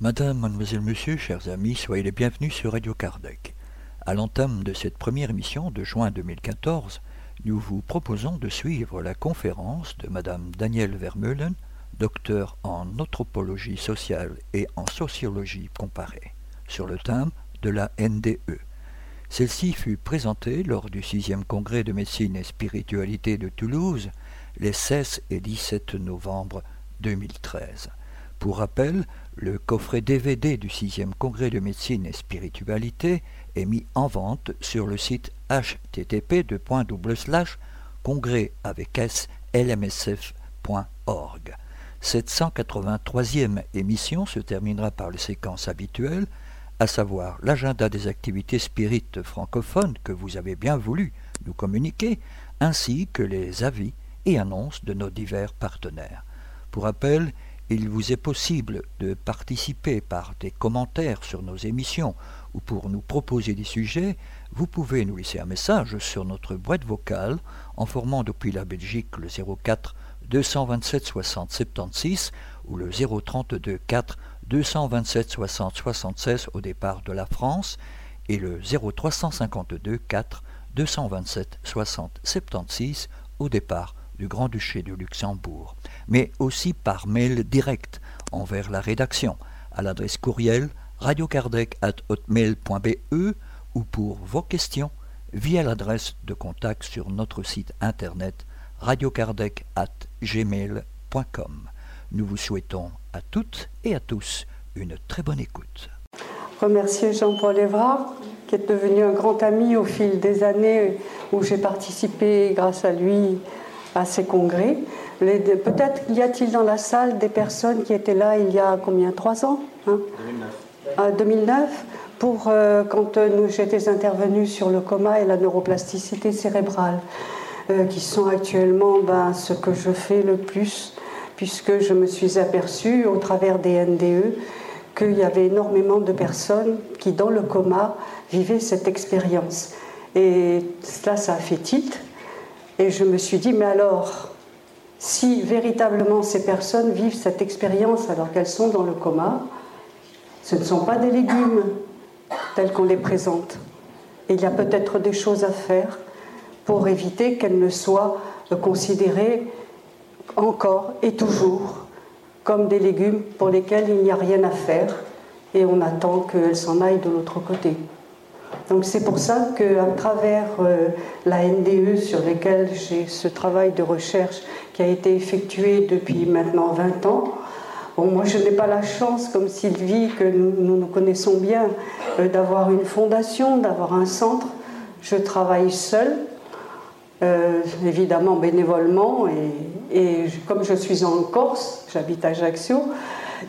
Madame, mademoiselle, monsieur, chers amis, soyez les bienvenus sur Radio Kardec. À l'entame de cette première émission de juin 2014, nous vous proposons de suivre la conférence de Madame Danielle Vermeulen, docteur en anthropologie sociale et en sociologie comparée, sur le thème de la NDE. Celle-ci fut présentée lors du 6e congrès de médecine et spiritualité de Toulouse les 16 et 17 novembre 2013. Pour rappel, le coffret DVD du 6e congrès de médecine et spiritualité est mis en vente sur le site http congrès avec s lmsf.org. Cette 183e émission se terminera par les séquences habituelles, à savoir l'agenda des activités spirites francophones que vous avez bien voulu nous communiquer, ainsi que les avis et annonces de nos divers partenaires. Pour rappel, il vous est possible de participer par des commentaires sur nos émissions ou pour nous proposer des sujets, vous pouvez nous laisser un message sur notre boîte vocale en formant depuis la Belgique le 04 227 60 76 ou le 032 4 227 60 76 au départ de la France et le 0352 4 227 60 76 au départ du Grand-Duché de Luxembourg, mais aussi par mail direct envers la rédaction à l'adresse courriel radiokardec.hotmail.be ou pour vos questions via l'adresse de contact sur notre site internet radiokardec.gmail.com. Nous vous souhaitons à toutes et à tous une très bonne écoute. Remercier Jean-Paul Évrard, qui est devenu un grand ami au fil des années où j'ai participé grâce à lui à ces congrès. Peut-être y a-t-il dans la salle des personnes qui étaient là il y a combien? Trois ans 2009. 2009 pour euh, quand euh, j'étais intervenue sur le coma et la neuroplasticité cérébrale, euh, qui sont actuellement ben, ce que je fais le plus, puisque je me suis aperçue au travers des NDE qu'il y avait énormément de personnes qui, dans le coma, vivaient cette expérience. Et cela, ça a fait tilt. Et je me suis dit, mais alors, si véritablement ces personnes vivent cette expérience alors qu'elles sont dans le coma, ce ne sont pas des légumes tels qu'on les présente. Il y a peut-être des choses à faire pour éviter qu'elles ne soient considérées encore et toujours comme des légumes pour lesquels il n'y a rien à faire et on attend qu'elles s'en aillent de l'autre côté. Donc c'est pour ça qu'à travers euh, la NDE sur laquelle j'ai ce travail de recherche qui a été effectué depuis maintenant 20 ans, bon, moi je n'ai pas la chance, comme Sylvie, que nous nous, connaissons bien, euh, d'avoir une fondation, d'avoir un centre. Je travaille seule, euh, évidemment bénévolement, et, comme je suis en Corse, j'habite à Ajaccio,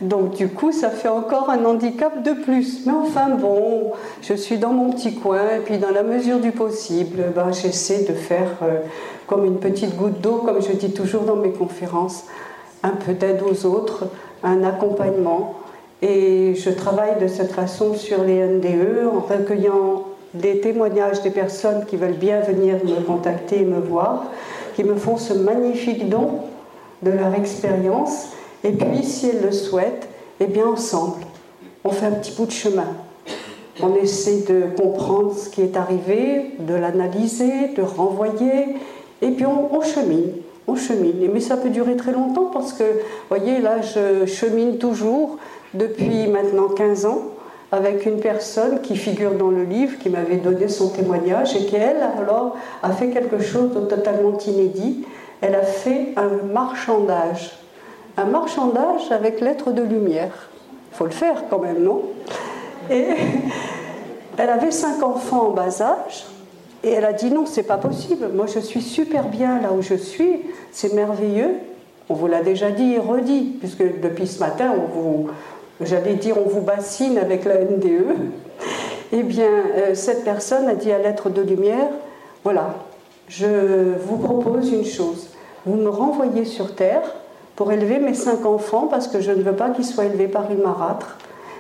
donc du coup, ça fait encore un handicap de plus. Mais enfin bon, je suis dans mon petit coin et puis dans la mesure du possible, ben, j'essaie de faire euh, comme une petite goutte d'eau, comme je dis toujours dans mes conférences, un peu d'aide aux autres, un accompagnement. Et je travaille de cette façon sur les NDE en recueillant des témoignages des personnes qui veulent bien venir me contacter et me voir, qui me font ce magnifique don de leur expérience et puis, si elle le souhaite, eh bien, ensemble, on fait un petit bout de chemin. On essaie de comprendre ce qui est arrivé, de l'analyser, de renvoyer, et puis on, chemine. On chemine. Mais ça peut durer très longtemps parce que, vous voyez, là, je chemine toujours depuis maintenant 15 ans avec une personne qui figure dans le livre, qui m'avait donné son témoignage et qui, elle, alors, a fait quelque chose de totalement inédit. Elle a fait un marchandage un marchandage avec lettres de lumière. Il faut le faire quand même, non? Et elle avait cinq enfants en bas âge. Et elle a dit non, c'est pas possible. Moi, je suis super bien là où je suis. C'est merveilleux. On vous l'a déjà dit et redit, puisque depuis ce matin, on vous, j'allais dire, on vous bassine avec la NDE. Eh bien, euh, cette personne a dit à lettre de lumière voilà, je vous propose une chose. Vous me renvoyez sur Terre pour élever mes cinq enfants parce que je ne veux pas qu'ils soient élevés par une marâtre.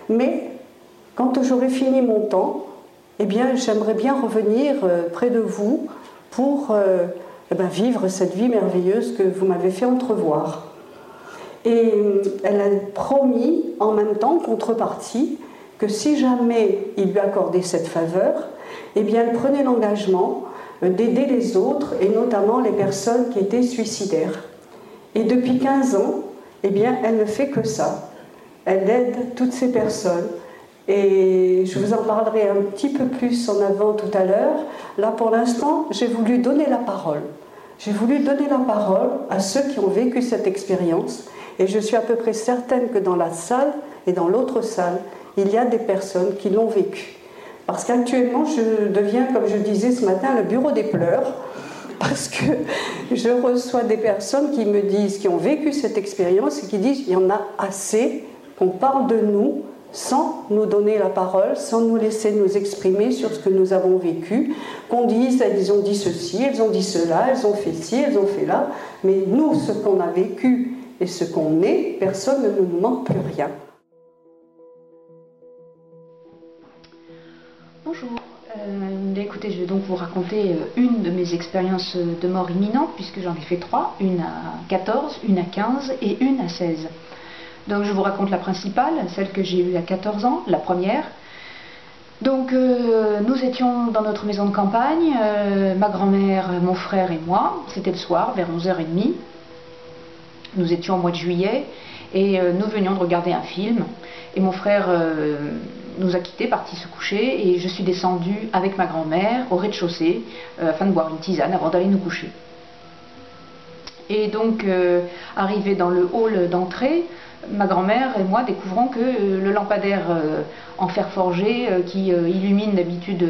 Mais quand j'aurai fini mon temps, eh bien, j'aimerais bien revenir euh, près de vous pour euh, eh ben, vivre cette vie merveilleuse que vous m'avez fait entrevoir. Et euh, elle a promis en même temps, contrepartie, que si jamais il lui accordait cette faveur, eh bien, elle prenait l'engagement d'aider les autres et notamment les personnes qui étaient suicidaires. Et depuis 15 ans, eh bien, elle ne fait que ça. Elle aide toutes ces personnes. Et je vous en parlerai un petit peu plus en avant tout à l'heure. Là, pour l'instant, j'ai voulu donner la parole. J'ai voulu donner la parole à ceux qui ont vécu cette expérience. Et je suis à peu près certaine que dans la salle et dans l'autre salle, il y a des personnes qui l'ont vécu. Parce qu'actuellement, je deviens, comme je disais ce matin, le bureau des pleurs, parce que je reçois des personnes qui me disent, qui ont vécu cette expérience et qui disent, il y en a assez qu'on parle de nous sans nous donner la parole, sans nous laisser nous exprimer sur ce que nous avons vécu, qu'on dise, elles ont dit ceci, elles ont dit cela, elles ont fait ci, elles ont fait là, mais nous, ce qu'on a vécu et ce qu'on est, personne ne nous demande plus rien. Bonjour. Euh, écoutez, je vais donc vous raconter euh, une de mes expériences de mort imminente, puisque j'en ai fait trois, une à 14, une à 15 et une à 16. Donc je vous raconte la principale, celle que j'ai eue à 14 ans, la première. Donc euh, nous étions dans notre maison de campagne, ma grand-mère, mon frère et moi, c'était le soir, vers 11h30. Nous étions au mois de juillet et nous venions de regarder un film. Et mon frère nous a quittés, parti se coucher, et je suis descendue avec ma grand-mère au rez-de-chaussée euh, afin de boire une tisane avant d'aller nous coucher. Et donc, euh, dans le hall d'entrée, ma grand-mère et moi découvrons que euh, le lampadaire en fer forgé qui illumine d'habitude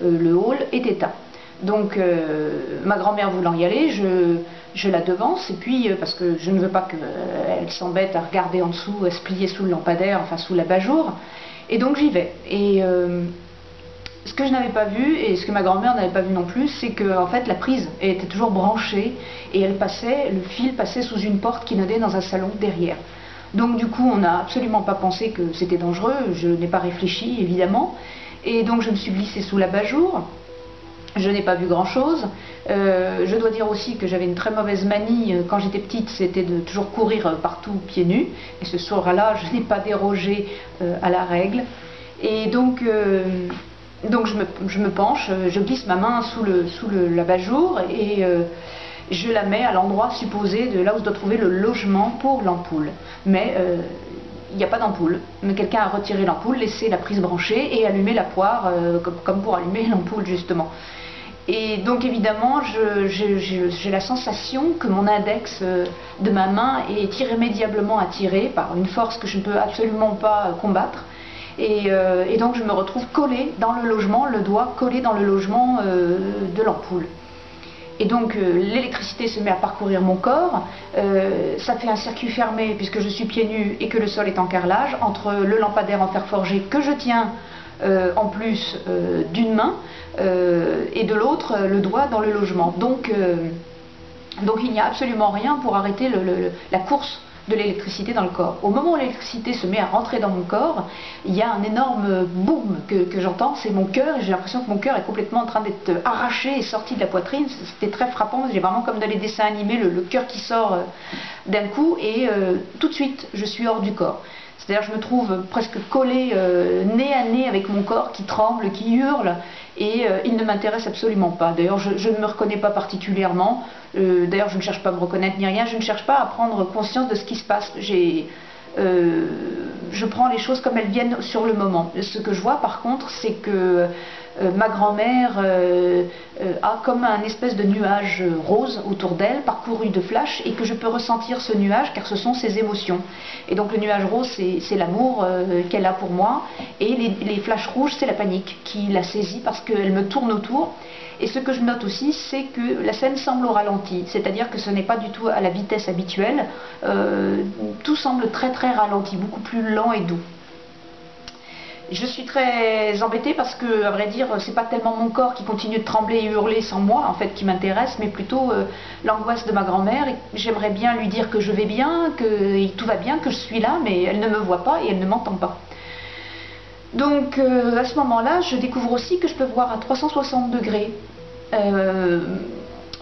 le hall est éteint. Donc, ma grand-mère voulant y aller, je, la devance, et puis, parce que je ne veux pas qu'elle s'embête à regarder en dessous, à se plier sous le lampadaire, enfin sous l'abat-jour, et donc j'y vais. Et euh, ce que je n'avais pas vu et ce que ma grand-mère n'avait pas vu non plus, c'est que en fait la prise était toujours branchée et elle passait, le fil passait sous une porte qui donnait dans un salon derrière. Donc du coup, on n'a absolument pas pensé que c'était dangereux. Je n'ai pas réfléchi évidemment, et donc je me suis glissée sous la jour Je n'ai pas vu grand-chose. Euh, je dois dire aussi que j'avais une très mauvaise manie euh, quand j'étais petite, c'était de toujours courir euh, partout pieds nus. Et ce soir-là, je n'ai pas dérogé à la règle. Et donc, donc je, me, penche, je glisse ma main sous le, sous le l'abat-jour et je la mets à l'endroit supposé de là où je dois trouver le logement pour l'ampoule. Mais il n'y a pas d'ampoule. Mais quelqu'un a retiré l'ampoule, laissé la prise branchée et allumé la poire, comme pour allumer l'ampoule justement. Et donc évidemment, j'ai la sensation que mon index euh, de ma main est irrémédiablement attiré par une force que je ne peux absolument pas euh, combattre. Euh, et, donc je me retrouve collé dans le logement, le doigt collé dans le logement de l'ampoule. Et donc l'électricité se met à parcourir mon corps, ça fait un circuit fermé puisque je suis pieds nus et que le sol est en carrelage entre le lampadaire en fer forgé que je tiens euh, en plus euh, d'une main euh, et de l'autre le doigt dans le logement. Donc, donc il n'y a absolument rien pour arrêter la course de l'électricité dans le corps. Au moment où l'électricité se met à rentrer dans mon corps, il y a un énorme boom que, j'entends, c'est mon cœur, et j'ai l'impression que mon cœur est complètement en train d'être arraché et sorti de la poitrine. C'était très frappant, j'ai vraiment comme dans les dessins animés le, cœur qui sort d'un coup, et tout de suite je suis hors du corps. C'est-à-dire je me trouve presque collé euh, nez à nez avec mon corps qui tremble, qui hurle, et euh, il ne m'intéresse absolument pas. D'ailleurs, je, ne me reconnais pas particulièrement. Euh, d'ailleurs, je ne cherche pas à me reconnaître ni rien. Je ne cherche pas à prendre conscience de ce qui se passe. je prends les choses comme elles viennent sur le moment. Ce que je vois, par contre, c'est que ma grand-mère a comme un espèce de nuage rose autour d'elle, parcouru de flashs, et que je peux ressentir ce nuage car ce sont ses émotions. Et donc le nuage rose, c'est l'amour qu'elle a pour moi, et les, les flashs rouges, c'est la panique qui la saisit parce qu'elle me tourne autour. Et ce que je note aussi, c'est que la scène semble au ralenti, c'est-à-dire que ce n'est pas du tout à la vitesse habituelle, tout semble très très ralenti, beaucoup plus lent et doux je suis très embêtée parce que, à vrai dire, c'est pas tellement mon corps qui continue de trembler et hurler sans moi, en fait, qui m'intéresse, mais plutôt euh, l'angoisse de ma grand-mère. J'aimerais bien lui dire que je vais bien, que tout va bien, que je suis là, mais elle ne me voit pas et elle ne m'entend pas. Donc, euh, à ce moment-là, je découvre aussi que je peux voir à 360 degrés. Euh,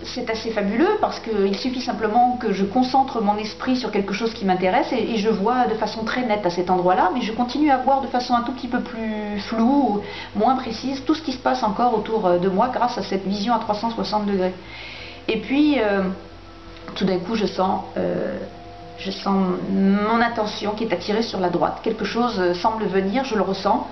c'est assez fabuleux parce qu'il suffit simplement que je concentre mon esprit sur quelque chose qui m'intéresse et, je vois de façon très nette à cet endroit-là, mais je continue à voir de façon un tout petit peu plus floue, moins précise, tout ce qui se passe encore autour de moi grâce à cette vision à 360 degrés. Et puis, euh, tout d'un coup, je sens, euh, je sens mon attention qui est attirée sur la droite. Quelque chose semble venir, je le ressens,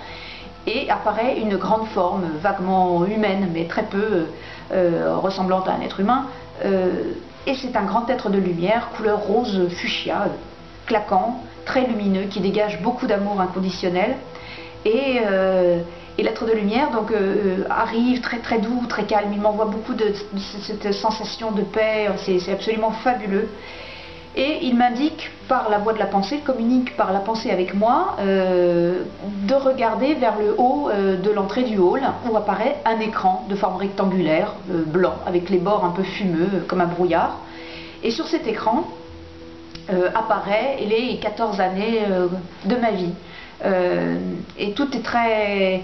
et apparaît une grande forme, vaguement humaine, mais très peu euh, ressemblante à un être humain. Euh, et c'est un grand être de lumière, couleur rose fuchsia, claquant, très lumineux, qui dégage beaucoup d'amour inconditionnel. Et, euh, l'être de lumière donc arrive très très doux, très calme. Il m'envoie beaucoup de, cette sensation de paix. C'est absolument fabuleux et il m'indique par la voie de la pensée, communique par la pensée avec moi, euh, de regarder vers le haut euh, de l'entrée du hall où apparaît un écran de forme rectangulaire, euh, blanc, avec les bords un peu fumeux, comme un brouillard. Et sur cet écran apparaît les 14 années de ma vie. et tout est très,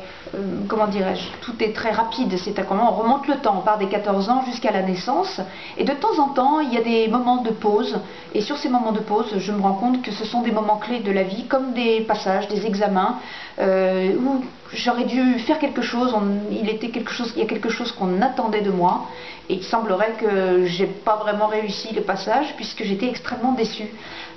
comment dirais-je, tout est très rapide. C'est comment on remonte le temps, on part des 14 ans jusqu'à la naissance. Et de temps en temps, il y a des moments de pause. Et sur ces moments de pause, je me rends compte que ce sont des moments clés de la vie, comme des passages, des examens, euh, où j'aurais dû faire quelque chose. il y a quelque chose qu'on attendait de moi. Et il semblerait que j'ai pas vraiment réussi le passage puisque j'étais extrêmement déçue.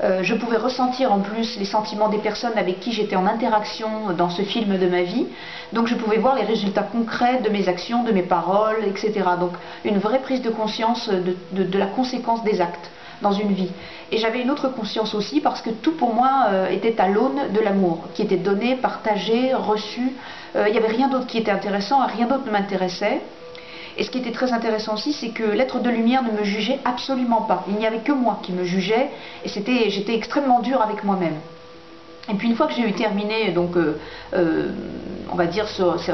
Euh, je pouvais ressentir en plus les sentiments des personnes avec qui j'étais en interaction dans ce film de ma vie. Donc je pouvais voir les résultats concrets de mes actions, de mes paroles, etc. Donc une vraie prise de conscience de, la conséquence des actes dans une vie. Et j'avais une autre conscience aussi parce que tout pour moi euh, était à l'aune de l'amour, qui était donné, partagé, reçu. Euh, il n'y avait rien d'autre qui était intéressant, rien d'autre ne m'intéressait. Et ce qui était très intéressant aussi, c'est que l'être de lumière ne me jugeait absolument pas. Il n'y avait que moi qui me jugeais, et c'était, j'étais extrêmement dur avec moi-même. Et puis une fois que j'ai eu terminé, donc, euh, on va dire, ce, ce,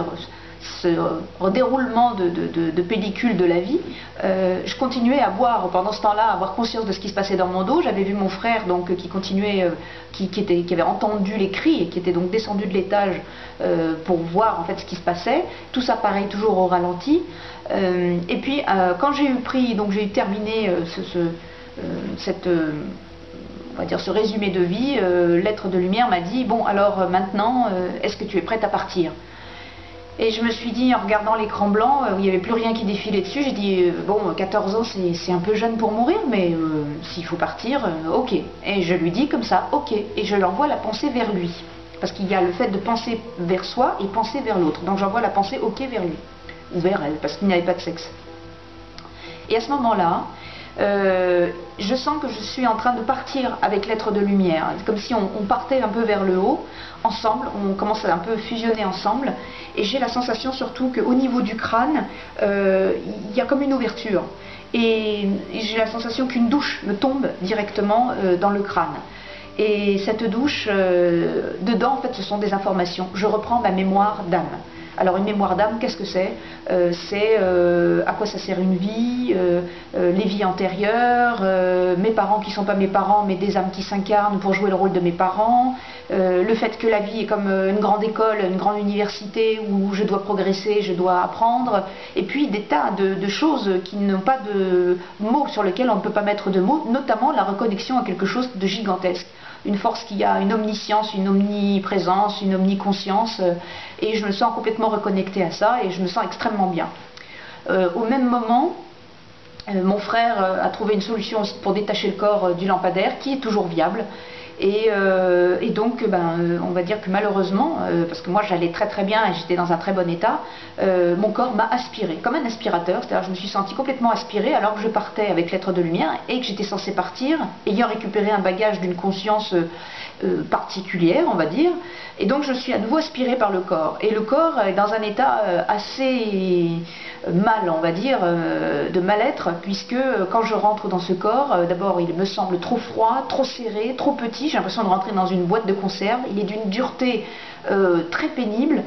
déroulement de, de, pellicule de la vie, euh, je continuais à voir, pendant ce temps-là, à avoir conscience de ce qui se passait dans mon dos. J'avais vu mon frère donc, qui continuait, qui, était, qui, avait entendu les cris et qui était donc descendu de l'étage pour voir en fait ce qui se passait. Tout ça pareil, toujours au ralenti. et puis quand j'ai eu pris, donc j'ai terminé ce, cette on va dire ce résumé de vie, euh, l'être de lumière m'a dit bon alors euh, maintenant euh, est-ce que tu es prête à partir? Et je me suis dit en regardant l'écran blanc où il n'y avait plus rien qui défilait dessus, j'ai dit bon 14 ans c'est un peu jeune pour mourir mais s'il faut partir ok. Et je lui dis comme ça ok et je l'envoie la pensée vers lui parce qu'il y a le fait de penser vers soi et penser vers l'autre. Donc j'envoie la pensée ok vers lui ou vers elle parce qu'il n'y avait pas de sexe. Et à ce moment-là, euh, je sens que je suis en train de partir avec l'être de lumière. Comme si on, partait un peu vers le haut, ensemble, on commence à un peu fusionner ensemble. Et j'ai la sensation surtout qu'au niveau du crâne, euh, il y a comme une ouverture. Et, j'ai la sensation qu'une douche me tombe directement euh, dans le crâne. Et cette douche, dedans, en fait, ce sont des informations. Je reprends ma mémoire d'âme. Alors une mémoire d'âme, qu'est-ce que c'est euh, C'est euh, à quoi ça sert une vie, euh, les vies antérieures, mes parents qui ne sont pas mes parents mais des âmes qui s'incarnent pour jouer le rôle de mes parents, le fait que la vie est comme une grande école, une grande université où je dois progresser, je dois apprendre, et puis des tas de, choses qui n'ont pas de mots sur lesquels on ne peut pas mettre de mots, notamment la reconnexion à quelque chose de gigantesque une force qui a une omniscience, une omniprésence, une omniconscience, euh, et je me sens complètement reconnectée à ça, et je me sens extrêmement bien. Euh, au même moment, euh, mon frère a trouvé une solution pour détacher le corps du lampadaire, qui est toujours viable, euh, et, donc, ben, euh, on va dire que malheureusement, euh, parce que moi j'allais très très bien et j'étais dans un très bon état, mon corps m'a aspiré, comme un aspirateur, c'est-à-dire je me suis sentie complètement aspirée alors que je partais avec l'être de lumière et que j'étais censée partir, ayant récupéré un bagage d'une conscience particulière, on va dire. Et donc je suis à nouveau aspirée par le corps. Et le corps est dans un état assez mal, on va dire, de mal-être, puisque quand je rentre dans ce corps, d'abord il me semble trop froid, trop serré, trop petit. J'ai l'impression de rentrer dans une boîte de conserve. Il est d'une dureté très pénible.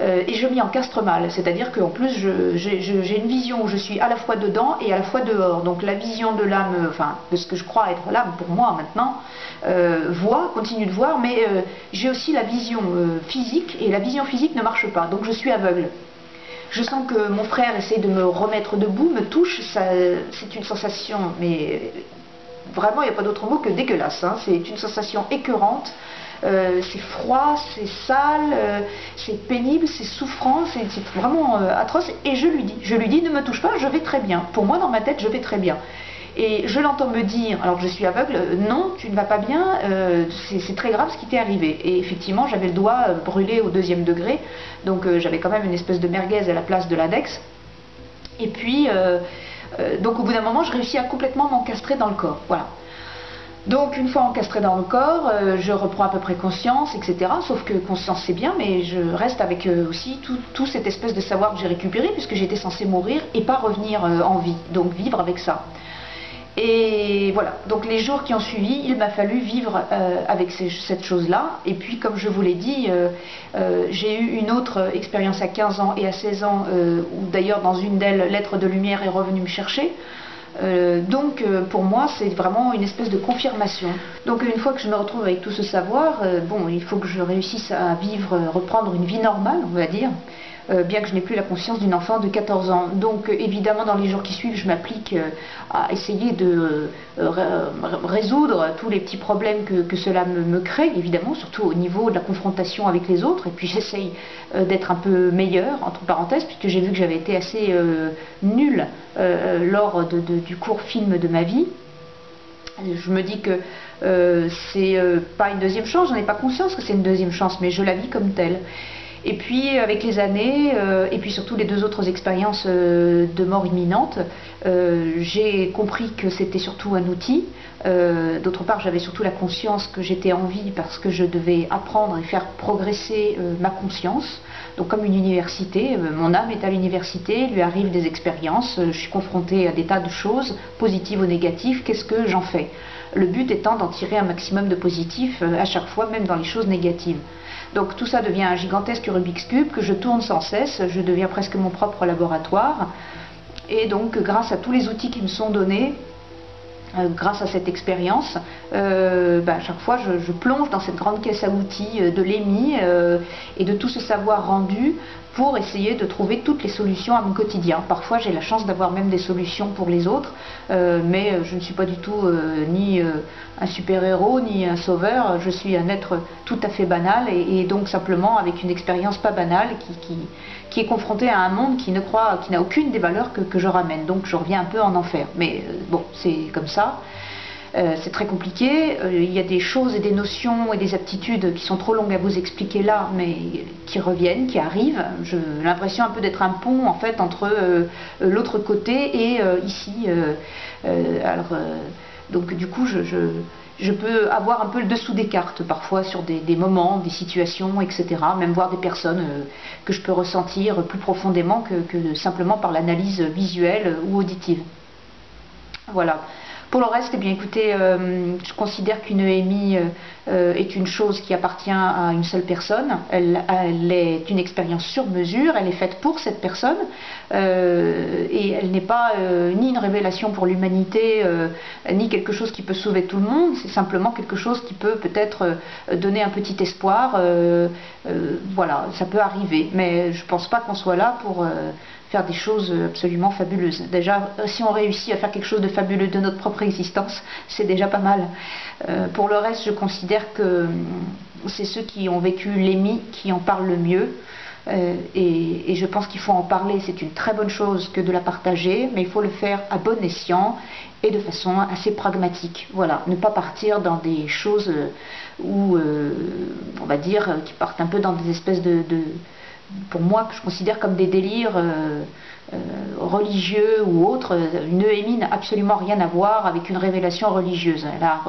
Euh, et je m'y encastre mal. C'est-à-dire qu'en plus, j'ai une vision où je suis à la fois dedans et à la fois dehors. Donc la vision de l'âme, enfin de ce que je crois être l'âme pour moi maintenant, euh, voit, continue de voir, mais euh, j'ai aussi la vision physique et la vision physique ne marche pas. Donc je suis aveugle. Je sens que mon frère essaie de me remettre debout, me touche, c'est une sensation, mais vraiment il n'y a pas d'autre mot que dégueulasse. Hein. C'est une sensation écœurante. Euh, c'est froid, c'est sale, euh, c'est pénible, c'est souffrant, c'est vraiment euh, atroce. Et je lui dis, je lui dis, ne me touche pas, je vais très bien. Pour moi, dans ma tête, je vais très bien. Et je l'entends me dire, alors que je suis aveugle, non, tu ne vas pas bien, c'est très grave ce qui t'est arrivé. Et effectivement, j'avais le doigt brûlé au deuxième degré, donc j'avais quand même une espèce de merguez à la place de l'index. Et puis, donc au bout d'un moment, je réussis à complètement m'encastrer dans le corps. Voilà. Donc une fois encastré dans le corps, euh, je reprends à peu près conscience, etc. Sauf que conscience c'est bien, mais je reste avec euh, aussi tout, cette espèce de savoir que j'ai récupéré, puisque j'étais censé mourir et pas revenir euh, en vie, donc vivre avec ça. Et voilà, donc les jours qui ont suivi, il m'a fallu vivre avec cette chose-là. Et puis comme je vous l'ai dit, j'ai eu une autre expérience à 15 ans et à 16 ans, où d'ailleurs dans une d'elles, Lettre de Lumière est revenue me chercher. Euh, donc euh, pour moi c'est vraiment une espèce de confirmation. Donc une fois que je me retrouve avec tout ce savoir, euh, bon il faut que je réussisse à vivre, reprendre une vie normale on va dire. Euh, bien que je n'ai plus la conscience d'une enfant de 14 ans. Donc euh, évidemment, dans les jours qui suivent, je m'applique euh, à essayer de résoudre tous les petits problèmes que, cela me, crée, évidemment, surtout au niveau de la confrontation avec les autres. Et puis j'essaye d'être un peu meilleure, entre parenthèses, puisque j'ai vu que j'avais été assez nulle lors du court film de ma vie. Je me dis que c'est pas une deuxième chance, j'en ai pas conscience que c'est une deuxième chance, mais je la vis comme telle. Et puis avec les années, euh, et puis surtout les deux autres expériences euh, de mort imminente, euh, j'ai compris que c'était surtout un outil. D'autre part, j'avais surtout la conscience que j'étais en vie parce que je devais apprendre et faire progresser ma conscience. Donc comme une université, mon âme est à l'université, lui arrivent des expériences, je suis confrontée à des tas de choses, positives ou négatives, qu'est-ce que j'en fais? Le but étant d'en tirer un maximum de positif à chaque fois, même dans les choses négatives. Donc tout ça devient un gigantesque Rubik's Cube que je tourne sans cesse, je deviens presque mon propre laboratoire. Et donc grâce à tous les outils qui me sont donnés, euh, grâce à cette expérience, euh, ben, à chaque fois je, plonge dans cette grande caisse à outils euh, de l'EMI et de tout ce savoir rendu pour essayer de trouver toutes les solutions à mon quotidien. Parfois j'ai la chance d'avoir même des solutions pour les autres, mais je ne suis pas du tout ni un super-héros ni un sauveur, je suis un être tout à fait banal et, donc simplement avec une expérience pas banale qui, est confronté à un monde qui ne croit, qui n'a aucune des valeurs que, que, je ramène. Donc je reviens un peu en enfer. Mais bon, c'est comme ça. Euh, c'est très compliqué. Euh, il y a des choses et des notions et des aptitudes qui sont trop longues à vous expliquer là, mais qui reviennent, qui arrivent. J'ai l'impression un peu d'être un pont en fait entre euh, l'autre côté et ici. alors, donc du coup, je, peux avoir un peu le dessous des cartes parfois sur des, moments, des situations, etc. Même voir des personnes que je peux ressentir plus profondément que simplement par l'analyse visuelle ou auditive. Voilà. Pour le reste, eh bien, écoutez, euh, je considère qu'une EMI euh, euh, est une chose qui appartient à une seule personne. Elle, est une expérience sur mesure, elle est faite pour cette personne et elle n'est pas ni une révélation pour l'humanité, ni quelque chose qui peut sauver tout le monde. C'est simplement quelque chose qui peut peut-être donner un petit espoir. voilà, ça peut arriver, mais je ne pense pas qu'on soit là pour faire des choses absolument fabuleuses. Déjà, si on réussit à faire quelque chose de fabuleux de notre propre existence, c'est déjà pas mal. Euh, pour le reste, je considère que hum, c'est ceux qui ont vécu l'émi qui en parlent le mieux. Euh, et, je pense qu'il faut en parler, c'est une très bonne chose que de la partager, mais il faut le faire à bon escient et de façon assez pragmatique. Voilà, ne pas partir dans des choses où, euh, on va dire, qui partent un peu dans des espèces de pour moi, que je considère comme des délires religieux ou autres. Une EMI n'a absolument rien à voir avec une révélation religieuse. Elle a,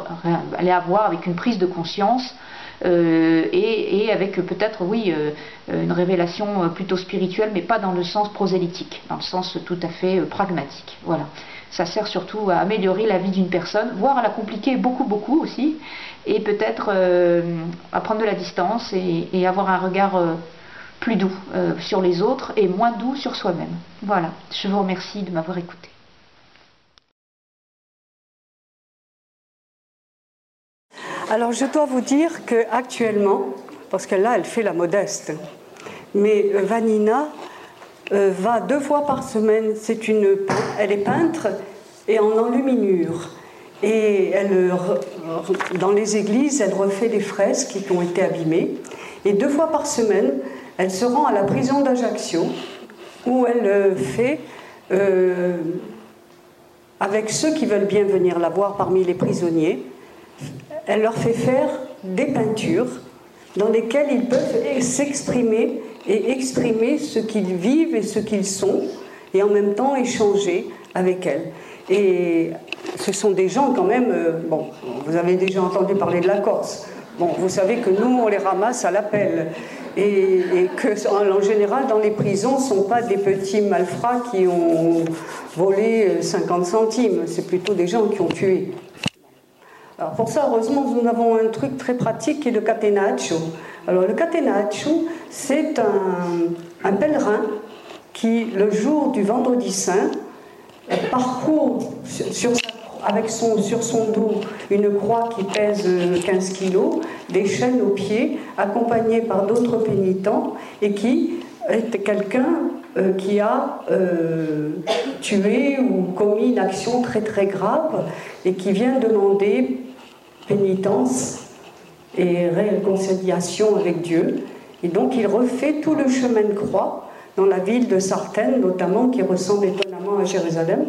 elle a à voir avec une prise de conscience euh, et, avec peut-être, oui, euh, une révélation plutôt spirituelle, mais pas dans le sens prosélytique, dans le sens tout à fait euh, pragmatique. Voilà. Ça sert surtout à améliorer la vie d'une personne, voire à la compliquer beaucoup, beaucoup aussi, et peut-être à prendre de la distance et, avoir un regard plus doux sur les autres et moins doux sur soi-même. Voilà. Je vous remercie de m'avoir écouté. Alors je dois vous dire qu'actuellement, parce que là elle fait la modeste, mais euh, Vanina euh, va deux fois par semaine, c'est une, elle est peintre et en enluminure. Et elle, dans les églises, elle refait des fresques qui ont été abîmées. Et deux fois par semaine, elle se rend à la prison d'Ajaccio, où elle euh, fait, avec ceux qui veulent bien venir la voir parmi les prisonniers, elle leur fait faire des peintures dans lesquelles ils peuvent s'exprimer et exprimer ce qu'ils vivent et ce qu'ils sont, et en même temps échanger avec elles. Et ce sont des gens quand même, euh, bon, vous avez déjà entendu parler de la Corse. Bon, vous savez que nous, on les ramasse à l'appel. Et, et, que, en, général, dans les prisons, ce sont pas des petits malfrats qui ont volé 50 euh, centimes. C'est plutôt des gens qui ont tué. Alors pour ça, heureusement, nous avons un truc très pratique qui est le catenaccio. Alors le catenaccio, c'est un, pèlerin qui, le jour du vendredi saint, parcourt sur, avec son, sur son dos une croix qui pèse 15 kilos, des chaînes aux pieds, accompagné par d'autres pénitents, et qui est quelqu'un euh, qui a euh, tué ou commis une action très très grave et qui vient demander pénitence et réconciliation avec Dieu. Et donc il refait tout le chemin de croix dans la ville de Sartène notamment, qui ressemble étonnamment à Jérusalem.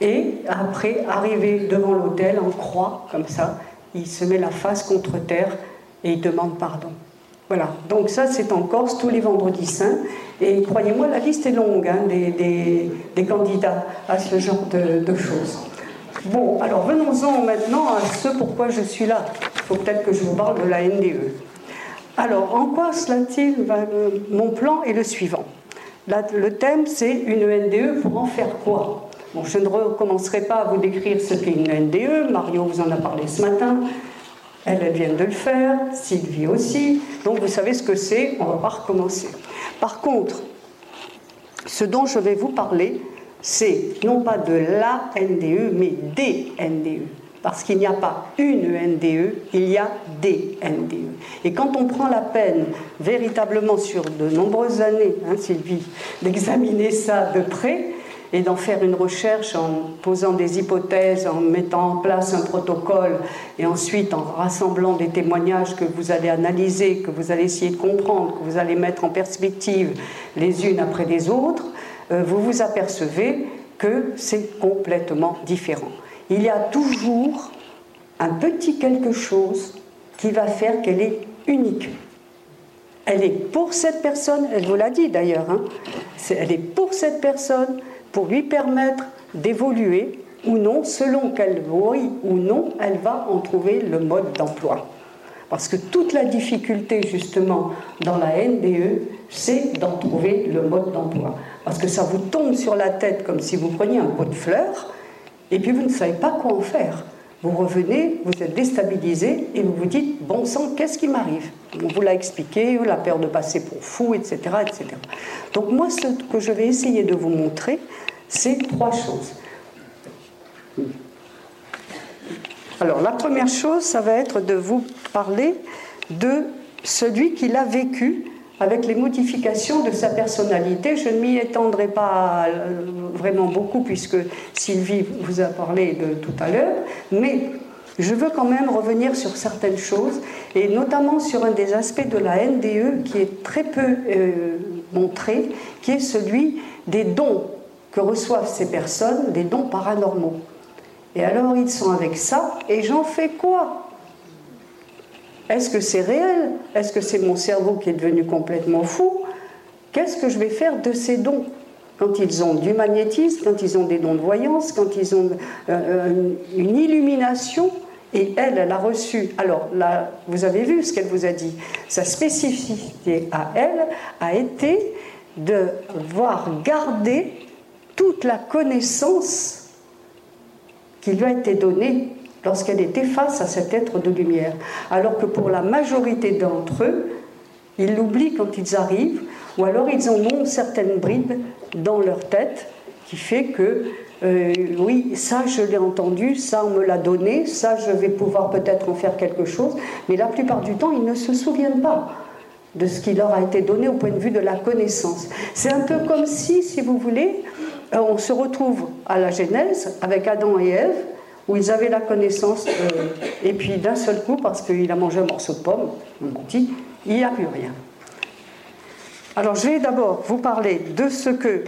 Et après, arrivé devant l'autel en croix, comme ça, il se met la face contre terre et il demande pardon. Voilà, donc ça c'est en Corse tous les vendredis saints. Et croyez-moi, la liste est longue hein, des, des, candidats à ce genre de choses. Bon, alors venons-en maintenant à ce pourquoi je suis là. Il faut peut-être que je vous parle de la NDE. Alors, en quoi cela-t-il euh, Mon plan est le suivant. le thème, c'est une NDE pour en faire quoi? Je ne recommencerai pas à vous décrire ce qu'est une NDE. Mario vous en a parlé ce matin. Elle, elle vient de le faire. Sylvie aussi. Donc, vous savez ce que c'est. On va pas recommencer. Par contre, ce dont je vais vous parler, c'est non pas de la NDE, mais des NDE. Parce qu'il n'y a pas une NDE, il y a des NDE. Et quand on prend la peine, véritablement sur de nombreuses années, hein, Sylvie, d'examiner ça de près et d'en faire une recherche en posant des hypothèses, en mettant en place un protocole et ensuite en rassemblant des témoignages que vous allez analyser, que vous allez essayer de comprendre, que vous allez mettre en perspective les unes après les autres, euh, vous vous apercevez que c'est complètement différent. Il y a toujours un petit quelque chose qui va faire qu'elle est unique. Elle est pour cette personne, elle vous l'a dit d'ailleurs, hein. elle est pour cette personne pour lui permettre d'évoluer ou non, selon qu'elle oui ou non, elle va en trouver le mode d'emploi. Parce que toute la difficulté justement dans la NDE, c'est d'en trouver le mode d'emploi. Parce que ça vous tombe sur la tête comme si vous preniez un pot de fleurs, et puis vous ne savez pas quoi en faire. Vous revenez, vous êtes déstabilisé, et vous vous dites, bon sang, qu'est-ce qui m'arrive? On vous l'a expliqué, la peur de passer pour fou, etc., etc. Donc moi, ce que je vais essayer de vous montrer, c'est trois choses. Alors la première chose, ça va être de vous parler de celui qui l'a vécu avec les modifications de sa personnalité. Je ne m'y étendrai pas euh, vraiment beaucoup puisque Sylvie vous a parlé de tout à l'heure, mais je veux quand même revenir sur certaines choses et notamment sur un des aspects de la NDE qui est très peu euh, montré, qui est celui des dons que reçoivent ces personnes, des dons paranormaux. Et alors ils sont avec ça, et j'en fais quoi? Est-ce que c'est réel? Est-ce que c'est mon cerveau qui est devenu complètement fou? Qu'est-ce que je vais faire de ces dons? Quand ils ont du magnétisme, quand ils ont des dons de voyance, quand ils ont euh, une illumination, et elle, elle a reçu. Alors vous avez vu ce qu'elle vous a dit. Sa spécificité à elle a été de voir garder toute la connaissance qui lui a été donnée lorsqu'elle était face à cet être de lumière. Alors que pour la majorité d'entre eux, ils l'oublient quand ils arrivent, ou alors ils en ont certaines bribes dans leur tête qui fait que euh, oui, ça je l'ai entendu, ça on me l'a donné, ça je vais pouvoir peut-être en faire quelque chose, mais la plupart du temps ils ne se souviennent pas de ce qui leur a été donné au point de vue de la connaissance. C'est un peu comme si, si vous voulez, euh, on se retrouve à la Genèse avec Adam et Ève, où ils avaient la connaissance, euh, et puis d'un seul coup, parce qu'il a mangé un morceau de pomme, on dit, il n'y a plus rien. Alors je vais d'abord vous parler de ce que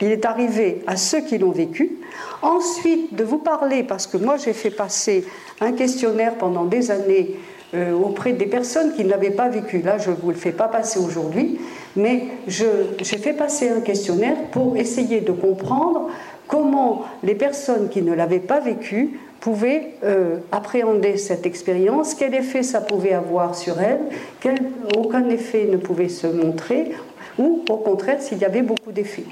il est arrivé à ceux qui l'ont vécu. Ensuite, de vous parler, parce que moi j'ai fait passer un questionnaire pendant des années euh, auprès des personnes qui ne l'avaient pas vécu. Là, je ne vous le fais pas passer aujourd'hui, mais j'ai fait passer un questionnaire pour essayer de comprendre comment les personnes qui ne l'avaient pas vécu pouvaient euh, appréhender cette expérience, quel effet ça pouvait avoir sur elles, quel, aucun effet ne pouvait se montrer, ou au contraire s'il y avait beaucoup d'effets.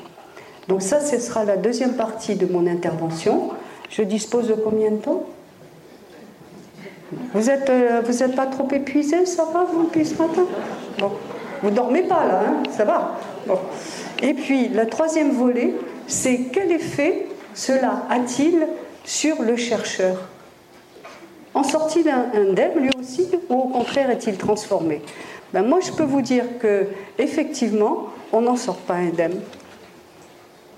Donc ça, ce sera la deuxième partie de mon intervention. Je dispose de combien de temps? Vous n'êtes euh, vous êtes pas trop épuisé, ça va, vous, depuis ce matin? Vous dormez pas, là, hein ça va. Et puis, le troisième volet, c'est quel effet cela a-t-il sur le chercheur? En sortie d'un indemne, lui aussi, ou au contraire est-il transformé? Ben Moi, je peux vous dire que effectivement, on n'en sort pas indemne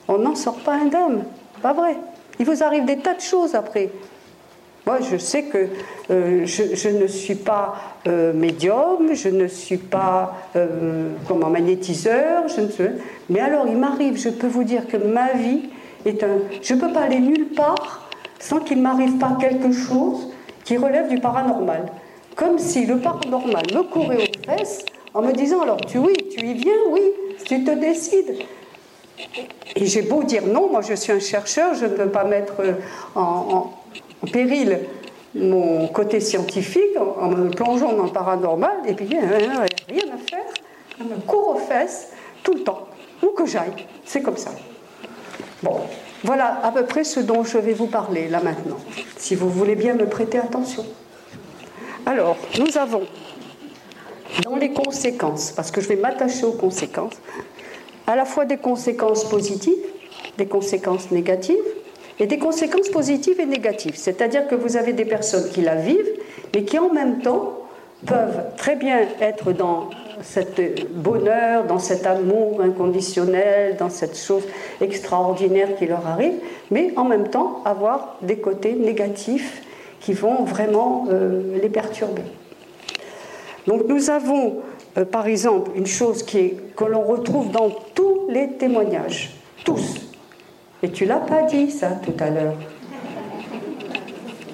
on n'en sort pas indemne. Pas vrai. Il vous arrive des tas de choses après. Moi, je sais que euh, je, ne suis pas euh, médium, je ne suis pas euh, comment, magnétiseur, je ne sais, mais alors il m'arrive, je peux vous dire que ma vie est un. Je ne peux pas aller nulle part sans qu'il m'arrive pas quelque chose qui relève du paranormal. Comme si le paranormal me courait aux fesses en me disant alors tu oui, tu y viens, oui, tu te décides. Et j'ai beau dire non, moi je suis un chercheur, je ne peux pas mettre en, péril mon côté scientifique en, me plongeant dans le paranormal, et puis il n'y a rien à faire, je me cours aux fesses tout le temps, où que j'aille, c'est comme ça. Bon, voilà à peu près ce dont je vais vous parler là maintenant, si vous voulez bien me prêter attention. Alors, nous avons dans les conséquences, parce que je vais m'attacher aux conséquences, à la fois des conséquences positives, des conséquences négatives, et des conséquences positives et négatives. C'est-à-dire que vous avez des personnes qui la vivent, mais qui en même temps peuvent très bien être dans cet bonheur, dans cet amour inconditionnel, dans cette chose extraordinaire qui leur arrive, mais en même temps avoir des côtés négatifs qui vont vraiment euh, les perturber. Donc nous avons euh, par exemple, une chose qui que l'on retrouve dans tous les témoignages, tous. Et tu l'as pas dit ça tout à l'heure.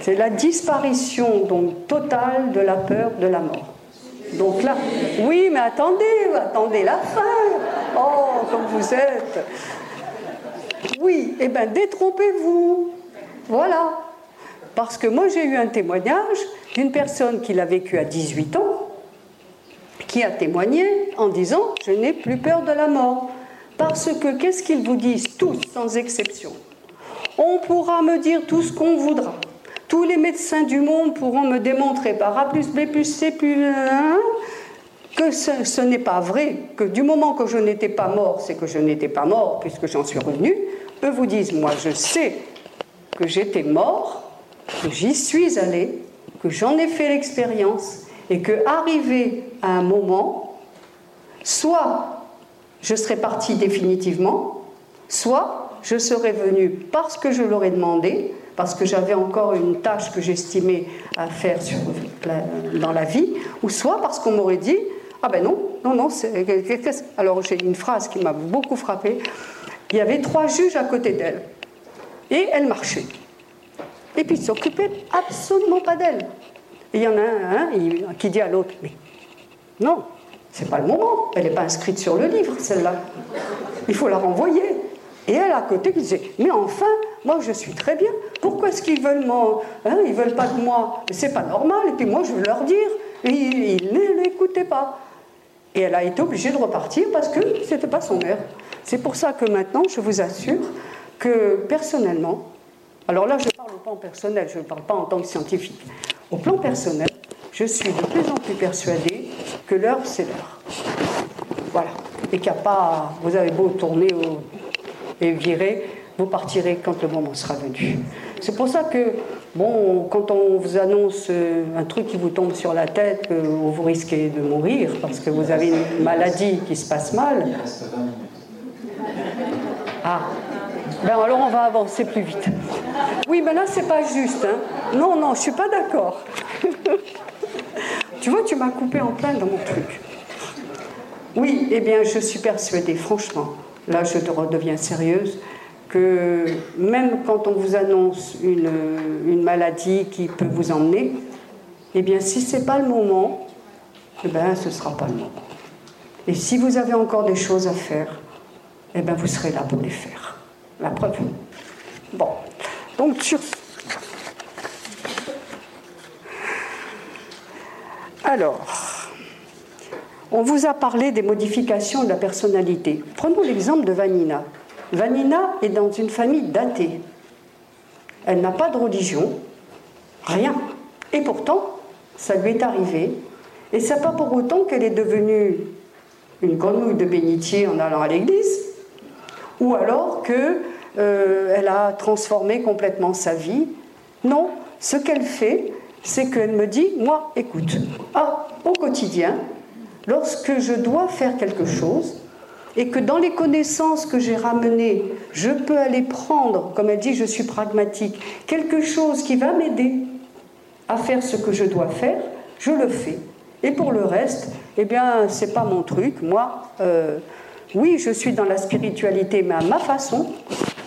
C'est la disparition donc totale de la peur de la mort. Donc là, oui, mais attendez, attendez la fin. Oh, comme vous êtes. Oui, eh bien, détrompez-vous. Voilà. Parce que moi, j'ai eu un témoignage d'une personne qui l'a vécu à 18 ans qui a témoigné en disant Je n'ai plus peur de la mort. Parce que qu'est-ce qu'ils vous disent tous, sans exception? On pourra me dire tout ce qu'on voudra. Tous les médecins du monde pourront me démontrer par A plus B plus C plus 1 que ce, ce n'est pas vrai, que du moment que je n'étais pas mort, c'est que je n'étais pas mort puisque j'en suis revenu. Eux vous disent Moi je sais que j'étais mort, que j'y suis allé, que j'en ai fait l'expérience et que arrivé à un moment, soit je serais parti définitivement, soit je serais venu parce que je l'aurais demandé, parce que j'avais encore une tâche que j'estimais à faire dans la vie, ou soit parce qu'on m'aurait dit ah ben non, non, non. Alors j'ai une phrase qui m'a beaucoup frappée. Il y avait trois juges à côté d'elle et elle marchait. Et puis ils s'occupaient absolument pas d'elle. Et il y en a un, qui dit à l'autre, mais non, C'est pas le moment, elle n'est pas inscrite sur le livre, celle-là. Il faut la renvoyer. Et elle à côté qui disait Mais enfin, moi je suis très bien, pourquoi est-ce qu'ils veulent moi hein, Ils veulent pas de moi, c'est pas normal, et puis moi je veux leur dire. Ils ne l'écoutaient pas. Et elle a été obligée de repartir parce que c'était pas son heure. C'est pour ça que maintenant, je vous assure que personnellement, alors là je parle au plan personnel, je ne parle pas en tant que scientifique, au plan personnel, je suis de plus en plus persuadée que l'heure, c'est l'heure. Voilà. Et qu'il n'y a pas. Vous avez beau tourner et virer, vous partirez quand le moment sera venu. C'est pour ça que, bon, quand on vous annonce euh, un truc qui vous tombe sur la tête, euh, vous risquez de mourir parce que vous avez une maladie qui se passe mal. Ah, ben alors on va avancer plus vite. Oui, mais là, c'est pas juste. Hein. Non, non, je suis pas d'accord. tu vois, tu m'as coupé en plein dans mon truc. Oui, eh bien, je suis persuadée, franchement, là, je redeviens sérieuse, que même quand on vous annonce une, une maladie qui peut vous emmener, eh bien, si ce n'est pas le moment, eh bien, ce ne sera pas le moment. Et si vous avez encore des choses à faire, eh bien, vous serez là pour les faire. La preuve. Bon. Donc, sur Alors, on vous a parlé des modifications de la personnalité. Prenons l'exemple de Vanina. Vanina est dans une famille d'athées. Elle n'a pas de religion, rien. Et pourtant, ça lui est arrivé. Et n'est pas pour autant qu'elle est devenue une grenouille de bénitier en allant à l'église, ou alors qu'elle euh, a transformé complètement sa vie. Non, ce qu'elle fait, c'est qu'elle me dit, moi, écoute, ah, au quotidien, lorsque je dois faire quelque chose, et que dans les connaissances que j'ai ramenées, je peux aller prendre, comme elle dit, je suis pragmatique, quelque chose qui va m'aider à faire ce que je dois faire, je le fais. Et pour le reste, eh bien, c'est pas mon truc. Moi, euh, oui, je suis dans la spiritualité, mais à ma façon,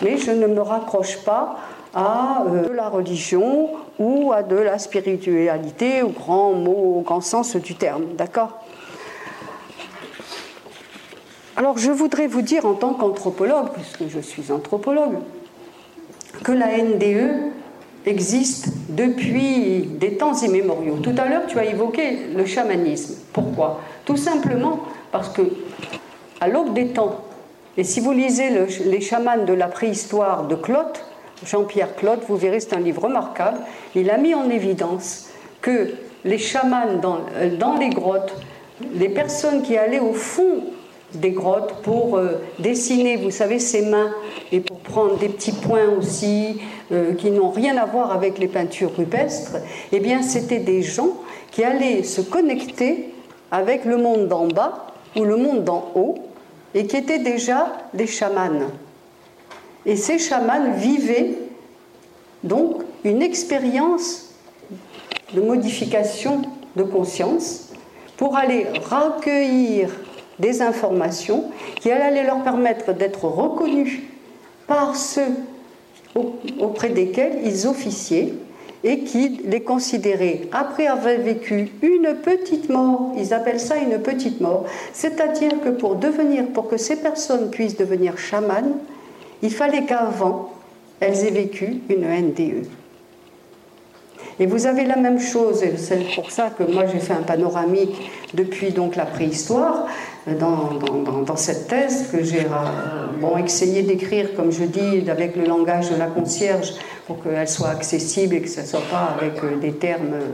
mais je ne me raccroche pas à euh, de la religion ou à de la spiritualité au grand mot, au grand sens du terme. D'accord? Alors je voudrais vous dire en tant qu'anthropologue, puisque je suis anthropologue, que la NDE existe depuis des temps immémoriaux. Tout à l'heure, tu as évoqué le chamanisme. Pourquoi? Tout simplement parce que à l'aube des temps, et si vous lisez les chamans de la préhistoire de Clotte, Jean-Pierre Claude, vous verrez, c'est un livre remarquable. Il a mis en évidence que les chamans dans, euh, les grottes, les personnes qui allaient au fond des grottes pour euh, dessiner, vous savez, ses mains et pour prendre des petits points aussi euh, qui n'ont rien à voir avec les peintures rupestres, eh bien, c'était des gens qui allaient se connecter avec le monde d'en bas ou le monde d'en haut et qui étaient déjà des chamans. Et ces chamans vivaient donc une expérience de modification de conscience pour aller recueillir des informations qui allaient leur permettre d'être reconnus par ceux auprès desquels ils officiaient et qui les considéraient, après avoir vécu une petite mort, ils appellent ça une petite mort, c'est-à-dire que pour devenir, pour que ces personnes puissent devenir chamanes, il fallait qu'avant, elles aient vécu une NDE. Et vous avez la même chose, et c'est pour ça que moi j'ai fait un panoramique depuis donc la préhistoire, dans, dans, cette thèse que j'ai euh, bon, essayé d'écrire, comme je dis, avec le langage de la concierge, pour qu'elle soit accessible et que ce ne soit pas avec euh, des termes, euh,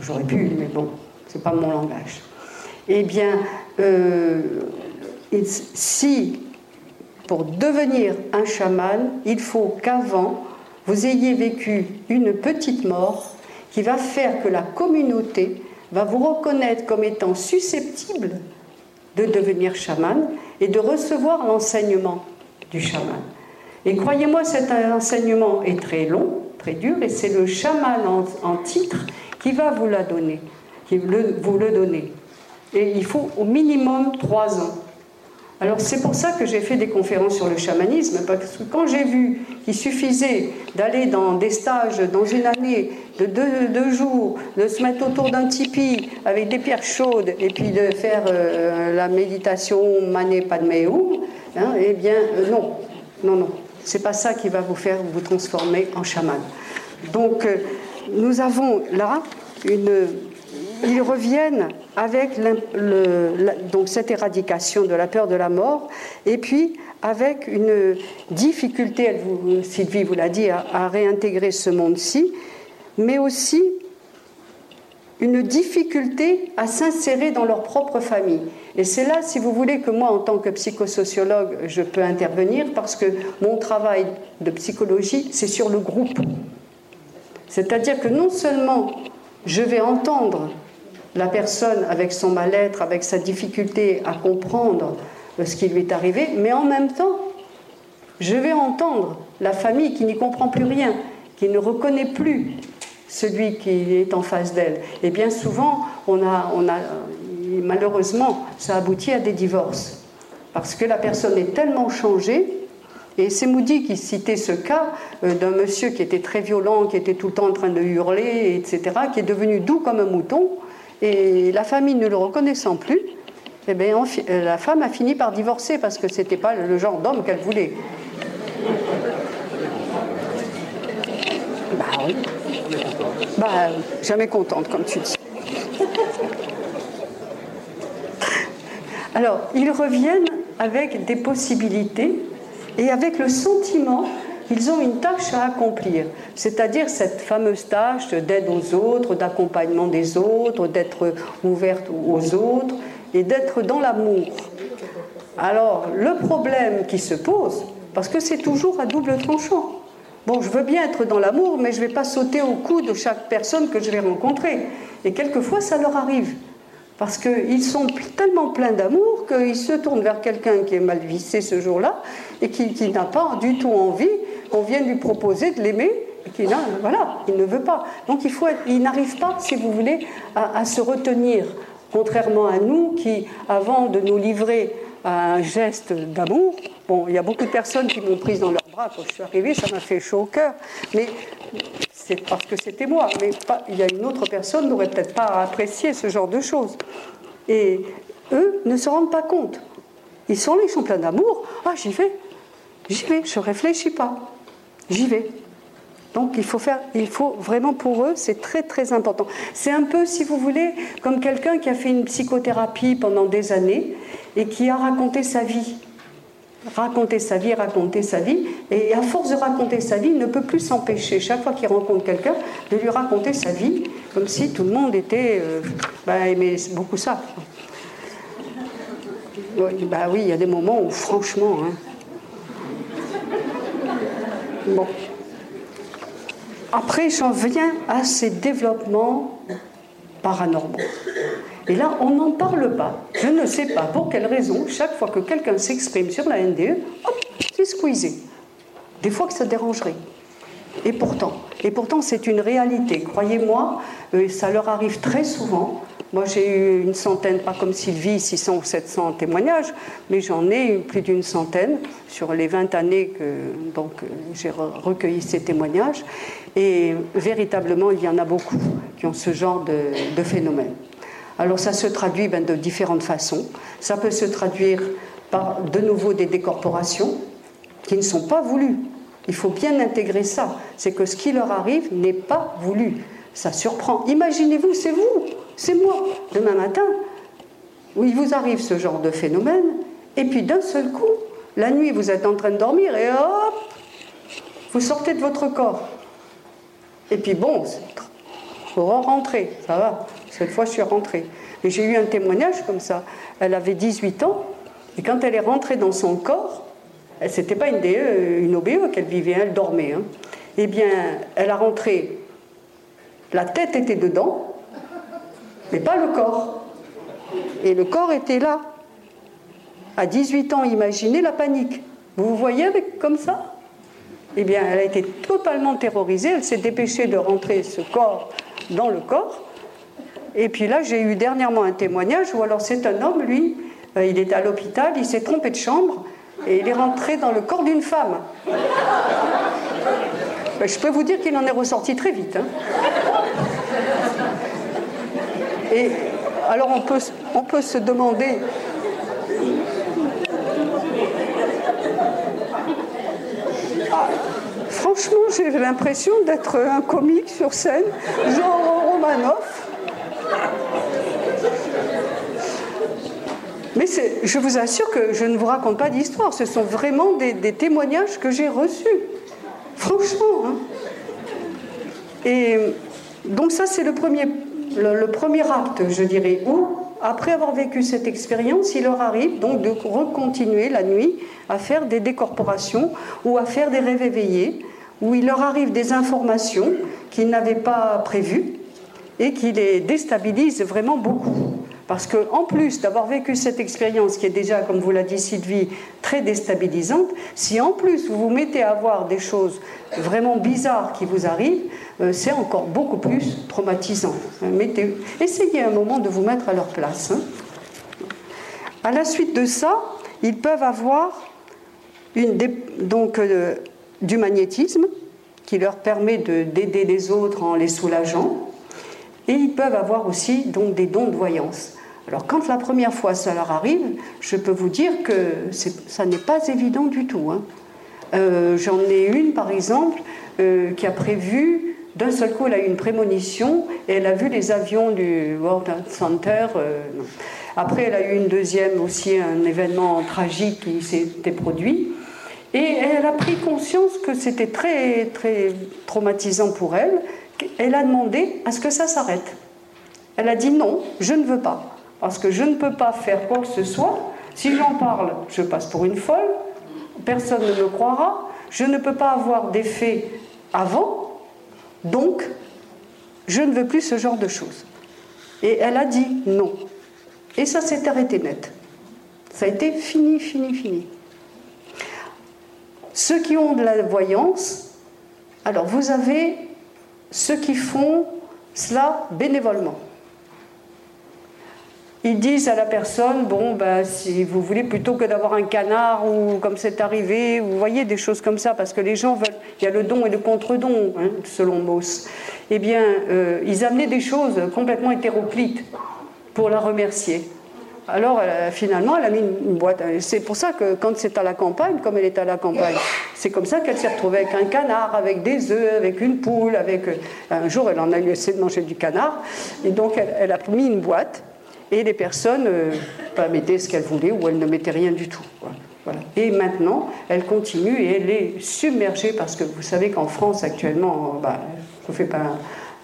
j'aurais pu, mais bon, ce n'est pas mon langage. Eh bien, si pour devenir un chaman, il faut qu'avant, vous ayez vécu une petite mort qui va faire que la communauté va vous reconnaître comme étant susceptible de devenir chaman et de recevoir l'enseignement du chaman. Et croyez-moi, cet enseignement est très long, très dur, et c'est le chaman en, titre qui va vous la donner, qui vous le donner. Et il faut au minimum trois ans Alors c'est pour ça que j'ai fait des conférences sur le chamanisme, parce que quand j'ai vu qu'il suffisait d'aller dans des stages dans une année de deux, jours, de se mettre autour d'un tipi avec des pierres chaudes et puis de faire euh, la méditation Mané Padmé hein, eh bien euh, non, non, non, c'est pas ça qui va vous faire vous transformer en chaman. Donc euh, nous avons là une ils reviennent avec donc cette éradication de la peur de la mort, et puis avec une difficulté, elle vous, Sylvie vous l'a dit, à, réintégrer ce monde-ci, mais aussi une difficulté à s'insérer dans leur propre famille. Et c'est là, si vous voulez, que moi, en tant que psychosociologue, je peux intervenir parce que mon travail de psychologie, c'est sur le groupe. C'est-à-dire que non seulement je vais entendre la personne avec son mal-être, avec sa difficulté à comprendre ce qui lui est arrivé, mais en même temps, je vais entendre la famille qui n'y comprend plus rien, qui ne reconnaît plus celui qui est en face d'elle. Et bien souvent, on a, on a, malheureusement, ça aboutit à des divorces. Parce que la personne est tellement changée, et c'est Moody qui citait ce cas euh, d'un monsieur qui était très violent, qui était tout le temps en train de hurler, etc., qui est devenu doux comme un mouton, et la famille ne le reconnaissant plus, eh bien, euh, la femme a fini par divorcer parce que ce n'était pas le genre d'homme qu'elle voulait. Bah oui. Bah, jamais contente, comme tu dis. Alors, ils reviennent avec des possibilités et avec le sentiment ils ont une tâche à accomplir, c'est-à-dire cette fameuse tâche d'aide aux autres, d'accompagnement des autres, d'être ouverte aux autres et d'être dans l'amour. Alors, le problème qui se pose, parce que c'est toujours à double tranchant. Bon, je veux bien être dans l'amour, mais je ne vais pas sauter au cou de chaque personne que je vais rencontrer. Et quelquefois, ça leur arrive. Parce qu'ils sont tellement pleins d'amour qu'ils se tournent vers quelqu'un qui est mal vissé ce jour-là et qui, qui n'a pas du tout envie on vient lui proposer de l'aimer, et qu'il voilà, il ne veut pas. Donc il, faut il n'arrive pas, si vous voulez, à, se retenir, contrairement à nous qui, avant de nous livrer à un geste d'amour, bon, il y a beaucoup de personnes qui m'ont prise dans leurs bras quand je suis arrivée, ça m'a fait chaud au cœur, mais c'est parce que c'était moi, mais il y a une autre personne n'aurait peut-être pas apprécié ce genre de choses. Et eux ne se rendent pas compte. Ils sont là, ils sont pleins d'amour. Ah, j'y vais, j'y vais, je réfléchis pas j'y vais. Donc il faut faire, il faut vraiment pour eux, c'est très très important. C'est un peu, si vous voulez, comme quelqu'un qui a fait une psychothérapie pendant des années et qui a raconté sa vie, raconter sa vie, raconter sa vie, et à force de raconter sa vie, il ne peut plus s'empêcher, chaque fois qu'il rencontre quelqu'un, de lui raconter sa vie, comme si tout le monde était, euh, bah, aimait beaucoup ça. bah oui, il y a des moments où, franchement, hein, Bon. Après, j'en viens à ces développements paranormaux. Et là, on n'en parle pas. Je ne sais pas pour quelle raison, chaque fois que quelqu'un s'exprime sur la NDE, hop, c'est squeezé. Des fois que ça dérangerait. Et pourtant, et pourtant c'est une réalité. Croyez-moi, euh, ça leur arrive très souvent moi, j'ai eu une centaine, pas comme Sylvie, 600 ou 700 témoignages, mais j'en ai eu plus d'une centaine sur les 20 années que j'ai recueilli ces témoignages. Et véritablement, il y en a beaucoup qui ont ce genre de, phénomène. Alors, ça se traduit ben, de différentes façons. Ça peut se traduire par de nouveau des décorporations qui ne sont pas voulues. Il faut bien intégrer ça. C'est que ce qui leur arrive n'est pas voulu. Ça surprend. Imaginez-vous, c'est vous c'est moi, demain matin, où il vous arrive ce genre de phénomène, et puis d'un seul coup, la nuit, vous êtes en train de dormir, et hop, vous sortez de votre corps. Et puis bon, vous rentrez, ça va, cette fois je suis rentrée. Et j'ai eu un témoignage comme ça. Elle avait 18 ans, et quand elle est rentrée dans son corps, c'était pas une DE, une OBE qu'elle vivait, elle dormait. Hein. Eh bien, elle a rentré, la tête était dedans, mais pas le corps. Et le corps était là. À 18 ans, imaginez la panique. Vous vous voyez avec comme ça? Eh bien, elle a été totalement terrorisée. Elle s'est dépêchée de rentrer ce corps dans le corps. Et puis là, j'ai eu dernièrement un témoignage où alors c'est un homme, lui, Euh, il était à l'hôpital, il s'est trompé de chambre et il est rentré dans le corps d'une femme. Ben, je peux vous dire qu'il en est ressorti très vite. Hein. Et alors on peut, on peut se demander franchement, j'ai l'impression d'être un comique sur scène, genre Romanoff. Mais je vous assure que je ne vous raconte pas d'histoire, ce sont vraiment des, témoignages que j'ai reçus. Franchement. Hein. Et donc ça, c'est le premier, le, premier acte, je dirais, où, après avoir vécu cette expérience, il leur arrive donc de recontinuer la nuit à faire des décorporations ou à faire des rêves éveillés, où il leur arrive des informations qu'ils n'avaient pas prévues et qui les déstabilisent vraiment beaucoup. Parce qu'en plus d'avoir vécu cette expérience qui est déjà, comme vous l'a dit Sylvie, très déstabilisante, si en plus vous vous mettez à voir des choses vraiment bizarres qui vous arrivent, euh, c'est encore beaucoup plus traumatisant. Mettez, essayez un moment de vous mettre à leur place. Hein. À la suite de ça, ils peuvent avoir donc, euh, du magnétisme qui leur permet d'aider les autres en les soulageant. Et ils peuvent avoir aussi donc des dons de voyance. Alors quand la première fois ça leur arrive, je peux vous dire que ça n'est pas évident du tout. Hein. Euh, j'en ai une par exemple euh, qui a prévu, d'un seul coup elle a eu une prémonition et elle a vu les avions du World Center. Euh, Après elle a eu une deuxième aussi, un événement tragique qui s'était produit. Et elle a pris conscience que c'était très, très traumatisant pour elle. Elle a demandé à ce que ça s'arrête. Elle a dit non, je ne veux pas parce que je ne peux pas faire quoi que ce soit. Si j'en parle, je passe pour une folle, personne ne me croira, je ne peux pas avoir d'effet avant, donc je ne veux plus ce genre de choses. Et elle a dit non. Et ça s'est arrêté net. Ça a été fini, fini, fini. Ceux qui ont de la voyance, alors vous avez ceux qui font cela bénévolement. Ils disent à la personne bon ben si vous voulez plutôt que d'avoir un canard ou comme c'est arrivé vous voyez des choses comme ça parce que les gens veulent il y a le don et le contre-don hein, selon Mauss. Eh bien euh, ils amenaient des choses complètement hétéroclites pour la remercier alors finalement elle a mis une, boîte c'est pour ça que quand c'est à la campagne comme elle est à la campagne c'est comme ça qu'elle s'est retrouvée avec un canard avec des œufs avec une poule avec euh, un jour elle en a eu assez de manger du canard et donc elle, a mis une boîte et les personnes euh, mettaient ce qu'elles voulaient ou elles ne mettaient rien du tout. Voilà. Et maintenant, elle continue et elle est submergée parce que vous savez qu'en France actuellement, bah, je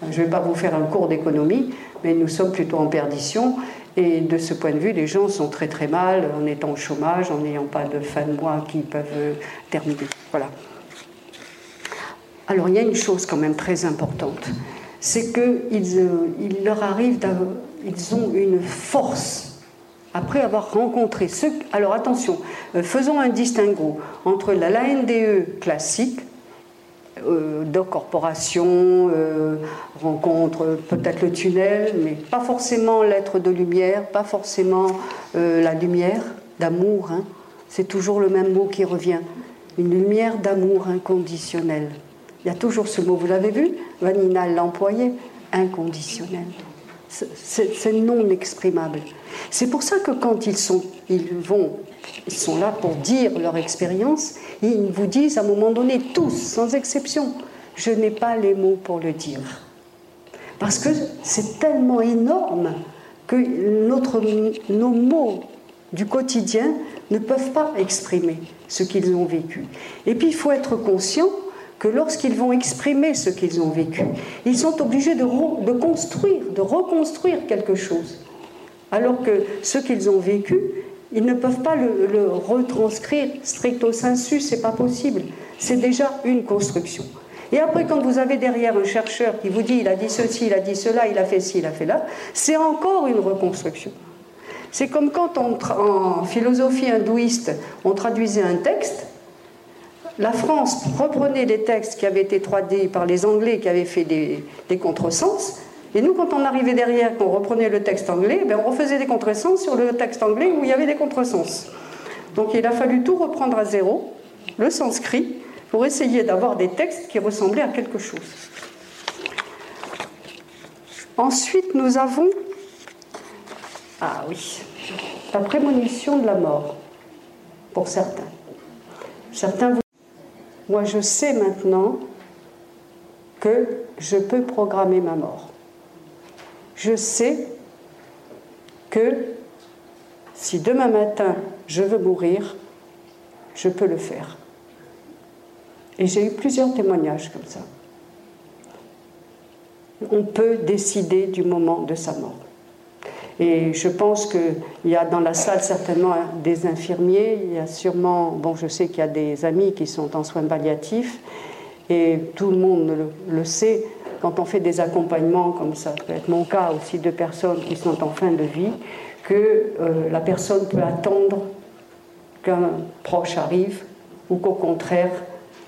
ne vais pas vous faire un cours d'économie, mais nous sommes plutôt en perdition. Et de ce point de vue, les gens sont très très mal en étant au chômage, en n'ayant pas de fin de mois qui peuvent euh, terminer. Voilà. Alors il y a une chose quand même très importante, c'est qu'il euh, leur arrive ils ont une force après avoir rencontré ceux. Alors attention, euh, faisons un distinguo entre la LANDE classique, euh, de corporation, euh, rencontre peut-être le tunnel, mais pas forcément l'être de lumière, pas forcément la lumière d'amour. Hein. C'est toujours le même mot qui revient. Une lumière d'amour inconditionnel. Il y a toujours ce mot, vous l'avez vu Vanina l'a employé, inconditionnel c'est non exprimable. C'est pour ça que quand ils sont, ils vont, ils sont là pour dire leur expérience, ils vous disent à un moment donné, tous, sans exception, je n'ai pas les mots pour le dire. Parce que c'est tellement énorme que notre, nos mots du quotidien ne peuvent pas exprimer ce qu'ils ont vécu. Et puis il faut être conscient que lorsqu'ils vont exprimer ce qu'ils ont vécu, ils sont obligés de, de, construire, de reconstruire quelque chose. Alors que ce qu'ils ont vécu, ils ne peuvent pas le, retranscrire stricto sensu, c'est pas possible. C'est déjà une construction. Et après, quand vous avez derrière un chercheur qui vous dit il a dit ceci, il a dit cela, il a fait ci, il a fait là, c'est encore une reconstruction. C'est comme quand en philosophie hindouiste, on traduisait un texte, la France reprenait les textes qui avaient été traduits par les Anglais qui avaient fait des, contresens, Et nous, quand on arrivait derrière, qu'on reprenait le texte anglais, ben, on refaisait des contresens sur le texte anglais où il y avait des contresens. Donc il a fallu tout reprendre à zéro, le sanskrit, pour essayer d'avoir des textes qui ressemblaient à quelque chose. Ensuite, nous avons, ah oui, la prémonition de la mort, pour certains. Certains vous... Moi, je sais maintenant que je peux programmer ma mort. Je sais que si demain matin je veux mourir, je peux le faire. Et j'ai eu plusieurs témoignages comme ça. On peut décider du moment de sa mort. Et je pense qu'il y a dans la salle certainement des infirmiers, il y a sûrement, bon, je sais qu'il y a des amis qui sont en soins palliatifs, et tout le monde le, sait, quand on fait des accompagnements, comme ça peut être mon cas aussi, de personnes qui sont en fin de vie, que euh, la personne peut attendre qu'un proche arrive, ou qu'au contraire,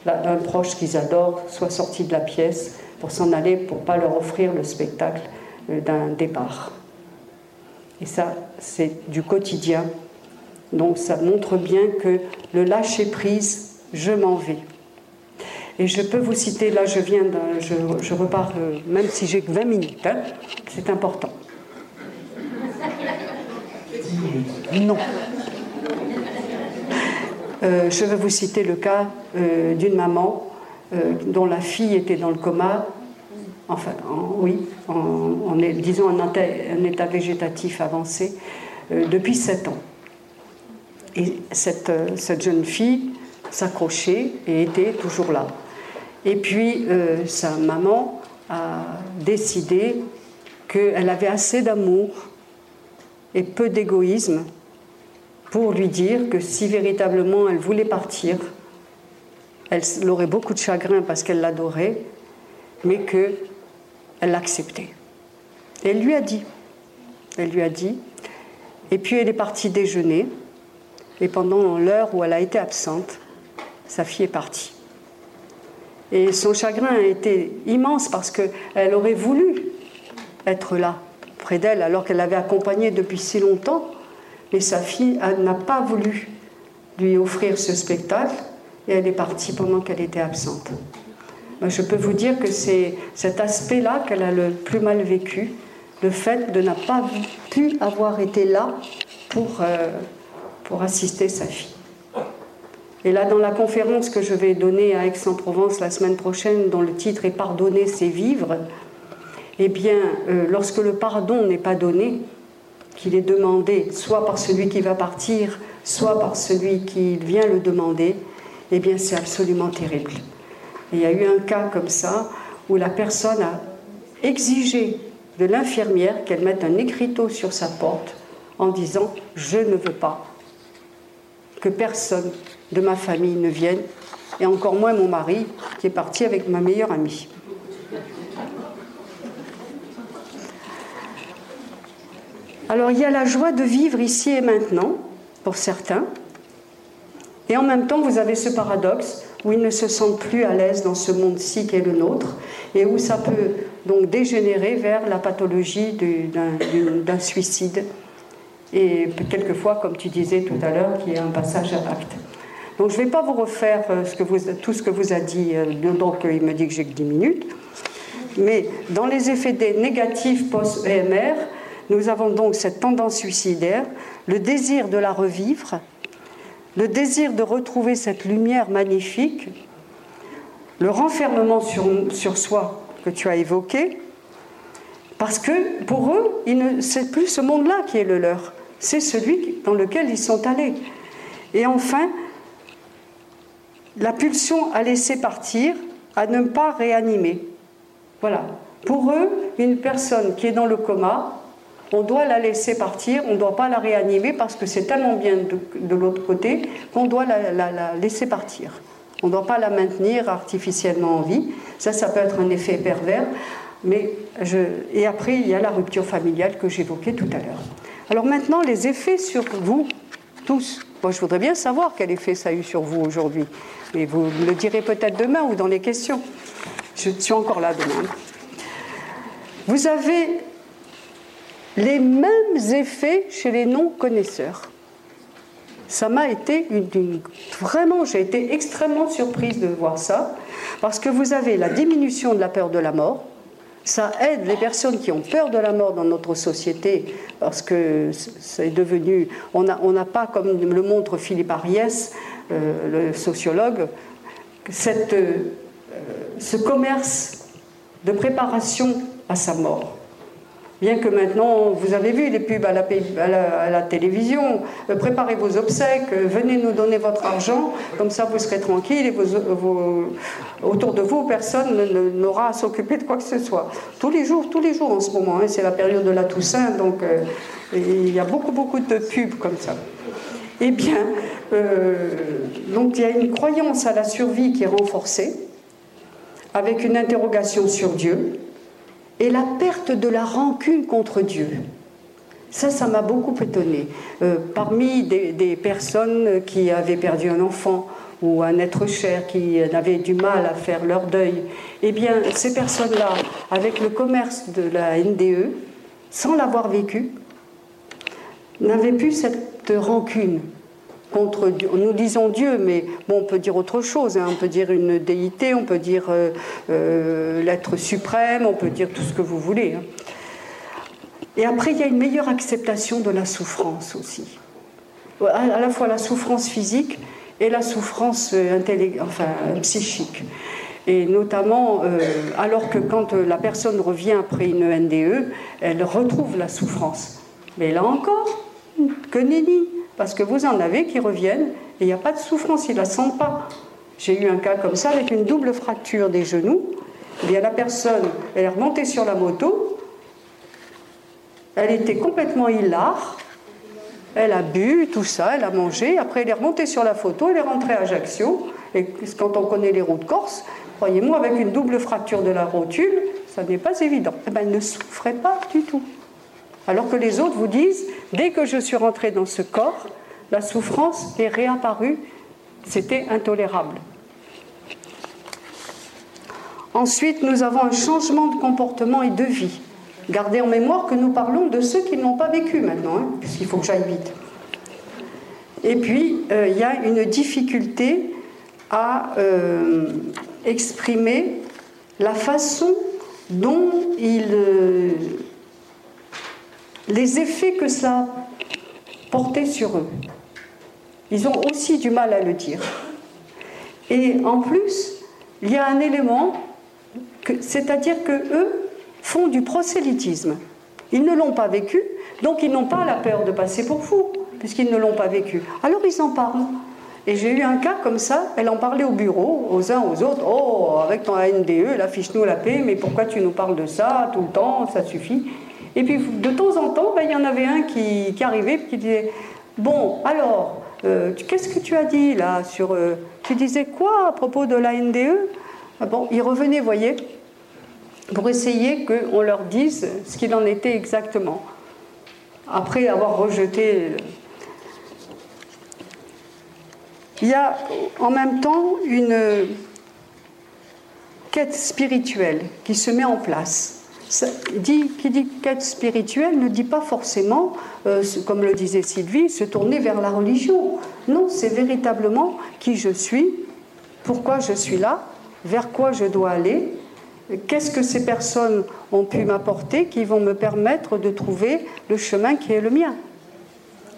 un proche qu'ils adorent soit sorti de la pièce pour s'en aller, pour ne pas leur offrir le spectacle euh, d'un départ. Et ça, c'est du quotidien. Donc ça montre bien que le lâcher-prise, je m'en vais. Et je peux vous citer, là je viens, je, repars, euh, même si j'ai que 20 minutes, hein, c'est important. Non. Euh, je vais vous citer le cas euh, d'une maman dont la fille était dans le coma enfin, oui, en, disons un, état végétatif avancé, euh, depuis 7 ans. Et euh, cette jeune fille s'accrochait et était toujours là. Et puis, euh, sa maman a décidé qu'elle avait assez d'amour et peu d'égoïsme pour lui dire que si véritablement elle voulait partir, elle aurait beaucoup de chagrin parce qu'elle l'adorait, mais que elle l'a accepté. elle lui a dit. Elle lui a dit. Et puis elle est partie déjeuner. Et pendant l'heure où elle a été absente, sa fille est partie. Et son chagrin a été immense parce qu'elle aurait voulu être là, près d'elle, alors qu'elle l'avait accompagnée depuis si longtemps. Mais sa fille n'a pas voulu lui offrir ce spectacle et elle est partie pendant qu'elle était absente je peux vous dire que c'est cet aspect-là qu'elle a le plus mal vécu, le fait de n'a pas pu avoir été là pour, euh, pour assister sa fille. Et là, dans la conférence que je vais donner à Aix-en-Provence la semaine prochaine, dont le titre est Pardonner, c'est vivre, eh bien, euh, lorsque le pardon n'est pas donné, qu'il est demandé soit par celui qui va partir, soit par celui qui vient le demander, eh bien, c'est absolument terrible. Il y a eu un cas comme ça où la personne a exigé de l'infirmière qu'elle mette un écriteau sur sa porte en disant Je ne veux pas que personne de ma famille ne vienne, et encore moins mon mari qui est parti avec ma meilleure amie. Alors il y a la joie de vivre ici et maintenant, pour certains, et en même temps vous avez ce paradoxe où ils ne se sentent plus à l'aise dans ce monde-ci qui est le nôtre, et où ça peut donc dégénérer vers la pathologie d'un suicide, et quelquefois, comme tu disais tout à l'heure, qui est un passage à l'acte. Donc je ne vais pas vous refaire euh, tout ce que vous a dit, euh, donc il me dit que j'ai que 10 minutes, mais dans les effets négatifs post-EMR, nous avons donc cette tendance suicidaire, le désir de la revivre, le désir de retrouver cette lumière magnifique, le renfermement sur, sur soi que tu as évoqué, parce que pour eux, c'est plus ce monde-là qui est le leur, c'est celui dans lequel ils sont allés. Et enfin, la pulsion à laisser partir, à ne pas réanimer. Voilà. Pour eux, une personne qui est dans le coma, on doit la laisser partir, on ne doit pas la réanimer parce que c'est tellement bien de, l'autre côté qu'on doit la, laisser partir. On ne doit pas la maintenir artificiellement en vie. Ça, ça peut être un effet pervers. Mais. Et après, il y a la rupture familiale que j'évoquais tout à l'heure. Alors maintenant, les effets sur vous, tous. Moi, je voudrais bien savoir quel effet ça a eu sur vous aujourd'hui. Mais vous me le direz peut-être demain ou dans les questions. Je suis encore là demain. vous avez les mêmes effets chez les non-connaisseurs. Ça m'a été vraiment, j'ai été extrêmement surprise de voir ça, parce que vous avez la diminution de la peur de la mort. Ça aide les personnes qui ont peur de la mort dans notre société, parce que c'est devenu, on n'a pas, comme le montre Philippe Ariès, euh, le sociologue, euh, ce commerce de préparation à sa mort. Bien que maintenant, vous avez vu les pubs à la, télévision, euh, préparez vos obsèques, euh, venez nous donner votre argent, comme ça vous serez tranquille et autour de vous, personne n'aura à s'occuper de quoi que ce soit. Tous les jours, tous les jours en ce moment, hein, c'est la période de la Toussaint, donc euh, il y a beaucoup, beaucoup de pubs comme ça. Eh bien, donc il y a une croyance à la survie qui est renforcée, avec une interrogation sur Dieu et la perte de la rancune contre Dieu. Ça, ça m'a beaucoup étonné. Euh, parmi des, personnes qui avaient perdu un enfant ou un être cher, qui avaient du mal à faire leur deuil, eh bien, ces personnes-là, avec le commerce de la NDE, sans l'avoir vécu, n'avaient plus cette rancune Nous disons Dieu, mais bon, on peut dire autre chose. Hein. On peut dire une déité, on peut dire euh, euh, l'être suprême, on peut dire tout ce que vous voulez. Hein. Et après, il y a une meilleure acceptation de la souffrance aussi. À la fois la souffrance physique et la souffrance euh, psychique. Et notamment, alors que quand la personne revient après une NDE, elle retrouve la souffrance. Mais là encore, que nenni parce que vous en avez qui reviennent et il n'y a pas de souffrance, ils ne la sentent pas. J'ai eu un cas comme ça avec une double fracture des genoux. Eh bien, la personne, elle est remontée sur la moto, elle était complètement hilare, elle a bu, tout ça, elle a mangé, après elle est remontée sur la photo, elle est rentrée à Ajaccio, et quand on connaît les routes corse, croyez-moi, avec une double fracture de la rotule, ça n'est pas évident. Eh bien, elle ne souffrait pas du tout. Alors que les autres vous disent, dès que je suis rentrée dans ce corps, la souffrance est réapparue, c'était intolérable. Ensuite, nous avons un changement de comportement et de vie. Gardez en mémoire que nous parlons de ceux qui n'ont pas vécu maintenant, hein, puisqu'il faut que j'aille vite. Et puis, euh, il y a une difficulté à euh, exprimer la façon dont il, euh, les effets que cela portait sur eux. Ils ont aussi du mal à le dire. Et en plus, il y a un élément, c'est-à-dire que eux font du prosélytisme. Ils ne l'ont pas vécu, donc ils n'ont pas la peur de passer pour fous, puisqu'ils ne l'ont pas vécu. Alors ils en parlent. Et j'ai eu un cas comme ça, elle en parlait au bureau, aux uns, aux autres. Oh, avec ton ANDE, la fiche-nous la paix, mais pourquoi tu nous parles de ça tout le temps? Ça suffit. Et puis de temps en temps, ben, il y en avait un qui, arrivait et qui disait Bon, alors, euh, qu'est-ce que tu as dit là sur. Euh, tu disais quoi à propos de la NDE ah Bon, il revenait, vous voyez, pour essayer qu'on leur dise ce qu'il en était exactement. Après avoir rejeté. Euh, il y a en même temps une quête spirituelle qui se met en place qui dit quête spirituelle ne dit pas forcément, euh, comme le disait Sylvie, se tourner vers la religion. Non, c'est véritablement qui je suis, pourquoi je suis là, vers quoi je dois aller, qu'est-ce que ces personnes ont pu m'apporter qui vont me permettre de trouver le chemin qui est le mien.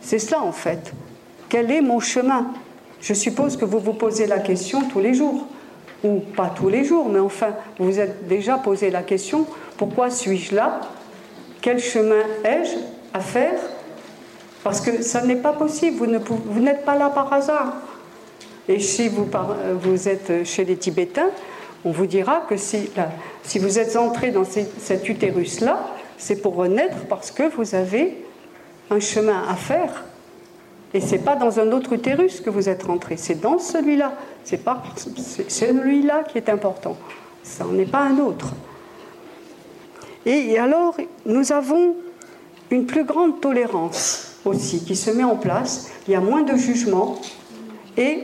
C'est cela en fait. Quel est mon chemin? Je suppose que vous vous posez la question tous les jours ou pas tous les jours, mais enfin, vous vous êtes déjà posé la question, pourquoi suis-je là? Quel chemin ai-je à faire? Parce que ça n'est pas possible, vous, n'êtes pas là par hasard. Et si vous, êtes chez les Tibétains, on vous dira que si, vous êtes entré dans cet utérus-là, c'est pour renaître parce que vous avez un chemin à faire et c'est pas dans un autre utérus que vous êtes rentré, c'est dans celui-là. C'est pas celui-là qui est important. Ça n'en est pas un autre. Et alors, nous avons une plus grande tolérance aussi qui se met en place. Il y a moins de jugement et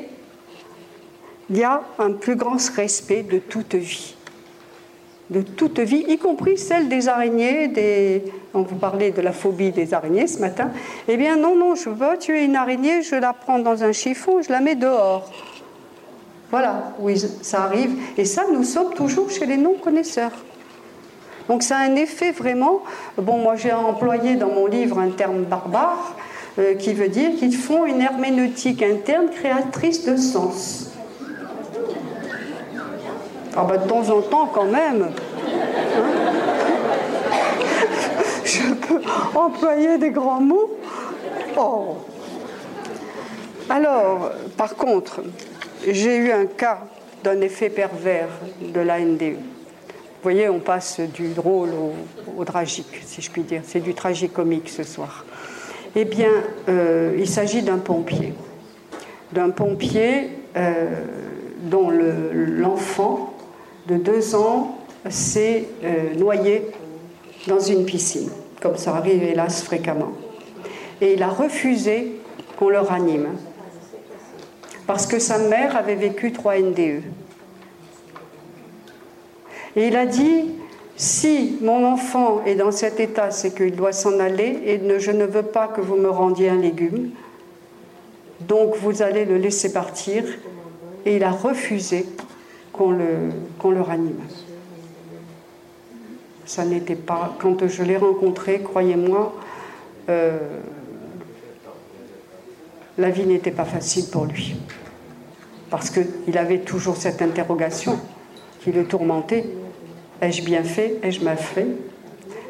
il y a un plus grand respect de toute vie. de toute vie, y compris celle des araignées, des... on vous parlait de la phobie des araignées ce matin, eh bien non, non, je veux tuer une araignée, je la prends dans un chiffon, je la mets dehors. Voilà, oui, ça arrive. Et ça, nous sommes toujours chez les non-connaisseurs. Donc ça a un effet vraiment... Bon, moi j'ai employé dans mon livre un terme barbare euh, qui veut dire qu'ils font une herméneutique interne créatrice de sens. Ah bah de temps en temps quand même. Hein. Je peux employer des grands mots. Oh. Alors, par contre, j'ai eu un cas d'un effet pervers de l'ANDE. Vous voyez, on passe du drôle au, tragique, si je puis dire. C'est du tragique-comique ce soir. Eh bien, euh, il s'agit d'un pompier. D'un pompier euh, dont l'enfant de deux ans s'est euh, noyé dans une piscine, comme ça arrive hélas fréquemment. Et il a refusé qu'on le ranime, parce que sa mère avait vécu trois NDE. Et il a dit, si mon enfant est dans cet état, c'est qu'il doit s'en aller, et je ne veux pas que vous me rendiez un légume, donc vous allez le laisser partir. Et il a refusé qu'on le, ranime. Ça n'était pas. Quand je l'ai rencontré, croyez-moi, euh, la vie n'était pas facile pour lui. Parce qu'il avait toujours cette interrogation qui le tourmentait. Ai-je bien fait? Ai-je mal fait?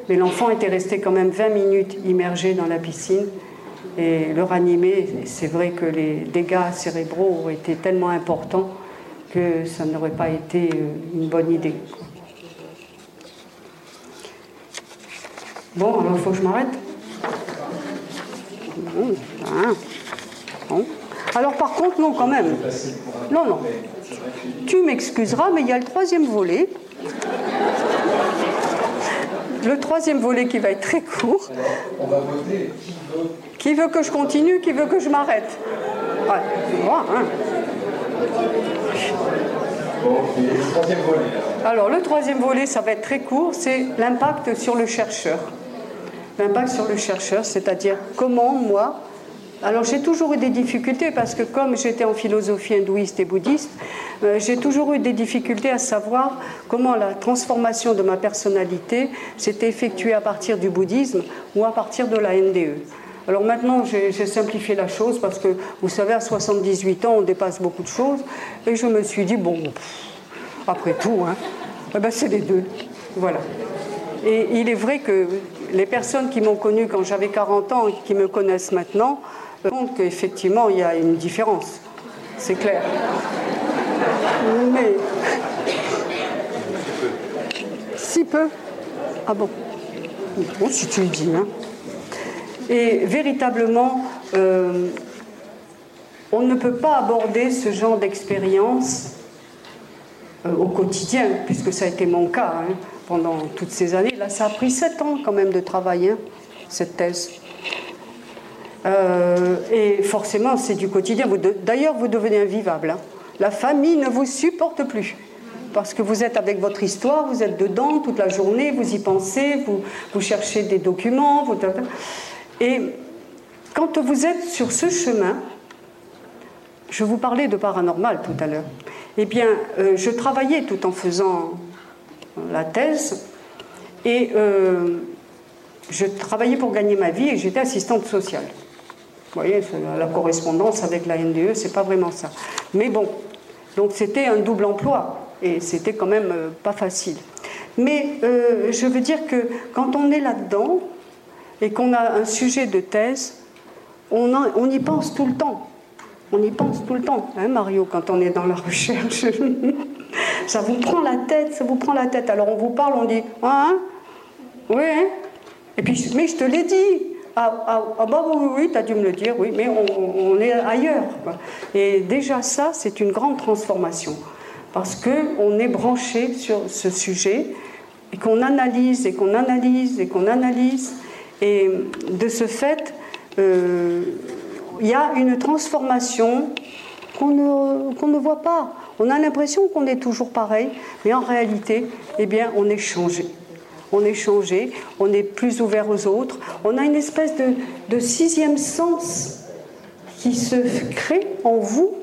Mais l'enfant était resté quand même 20 minutes immergé dans la piscine. Et le ranimer, c'est vrai que les dégâts cérébraux ont été tellement importants que ça n'aurait pas été euh, une bonne idée. Bon, alors il faut que je m'arrête. Bon, Alors par contre, non, quand même. Non, non. Tu m'excuseras, mais il y a le troisième volet. Le troisième volet qui va être très court. Qui veut que je continue Qui veut que je m'arrête? Ouais. hein. Alors le troisième volet, ça va être très court, c'est l'impact sur le chercheur. L'impact sur le chercheur, c'est-à-dire comment moi, alors j'ai toujours eu des difficultés parce que comme j'étais en philosophie hindouiste et bouddhiste, euh, j'ai toujours eu des difficultés à savoir comment la transformation de ma personnalité s'était effectuée à partir du bouddhisme ou à partir de la NDE. Alors maintenant, j'ai simplifié la chose parce que, vous savez, à 78 ans, on dépasse beaucoup de choses. Et je me suis dit, bon, après tout, hein, eh ben c'est les deux. Voilà. Et il est vrai que les personnes qui m'ont connu quand j'avais 40 ans et qui me connaissent maintenant comptent qu'effectivement, il y a une différence. C'est clair. Mais. Si peu. Ah bon Bon, si tu le dis, hein. Et véritablement, euh, on ne peut pas aborder ce genre d'expérience euh, au quotidien, puisque ça a été mon cas hein, pendant toutes ces années. Là, ça a pris sept ans quand même de travailler, hein, cette thèse. Euh, et forcément, c'est du quotidien. D'ailleurs, vous devenez invivable. Hein. La famille ne vous supporte plus. Parce que vous êtes avec votre histoire, vous êtes dedans toute la journée, vous y pensez, vous, cherchez des documents. Et quand vous êtes sur ce chemin, je vous parlais de paranormal tout à l'heure, eh bien, euh, je travaillais tout en faisant la thèse et euh, je travaillais pour gagner ma vie et j'étais assistante sociale. Vous voyez, la correspondance avec la NDE, c'est pas vraiment ça. Mais bon, donc c'était un double emploi et c'était quand même euh, pas facile. Mais je veux dire que quand on est là-dedans, et qu'on a un sujet de thèse, on, y pense tout le temps. On y pense tout le temps, hein, Mario, quand on est dans la recherche. ça vous prend la tête, ça vous prend la tête. Alors on vous parle, on dit Hein Oui, hein Et puis, mais je te l'ai dit. Ah, ah, ah bah oui, oui, tu as dû me le dire, oui, mais on, est ailleurs. Et déjà, ça, c'est une grande transformation. Parce qu'on est branché sur ce sujet et qu'on analyse et qu'on analyse et qu'on analyse. Et de ce fait, euh, il y a une transformation qu'on ne, ne, voit pas. On a l'impression qu'on est toujours pareil, mais en réalité, eh bien, on est changé. On est changé, on est plus ouvert aux autres. On a une espèce de, sixième sens qui se crée en vous,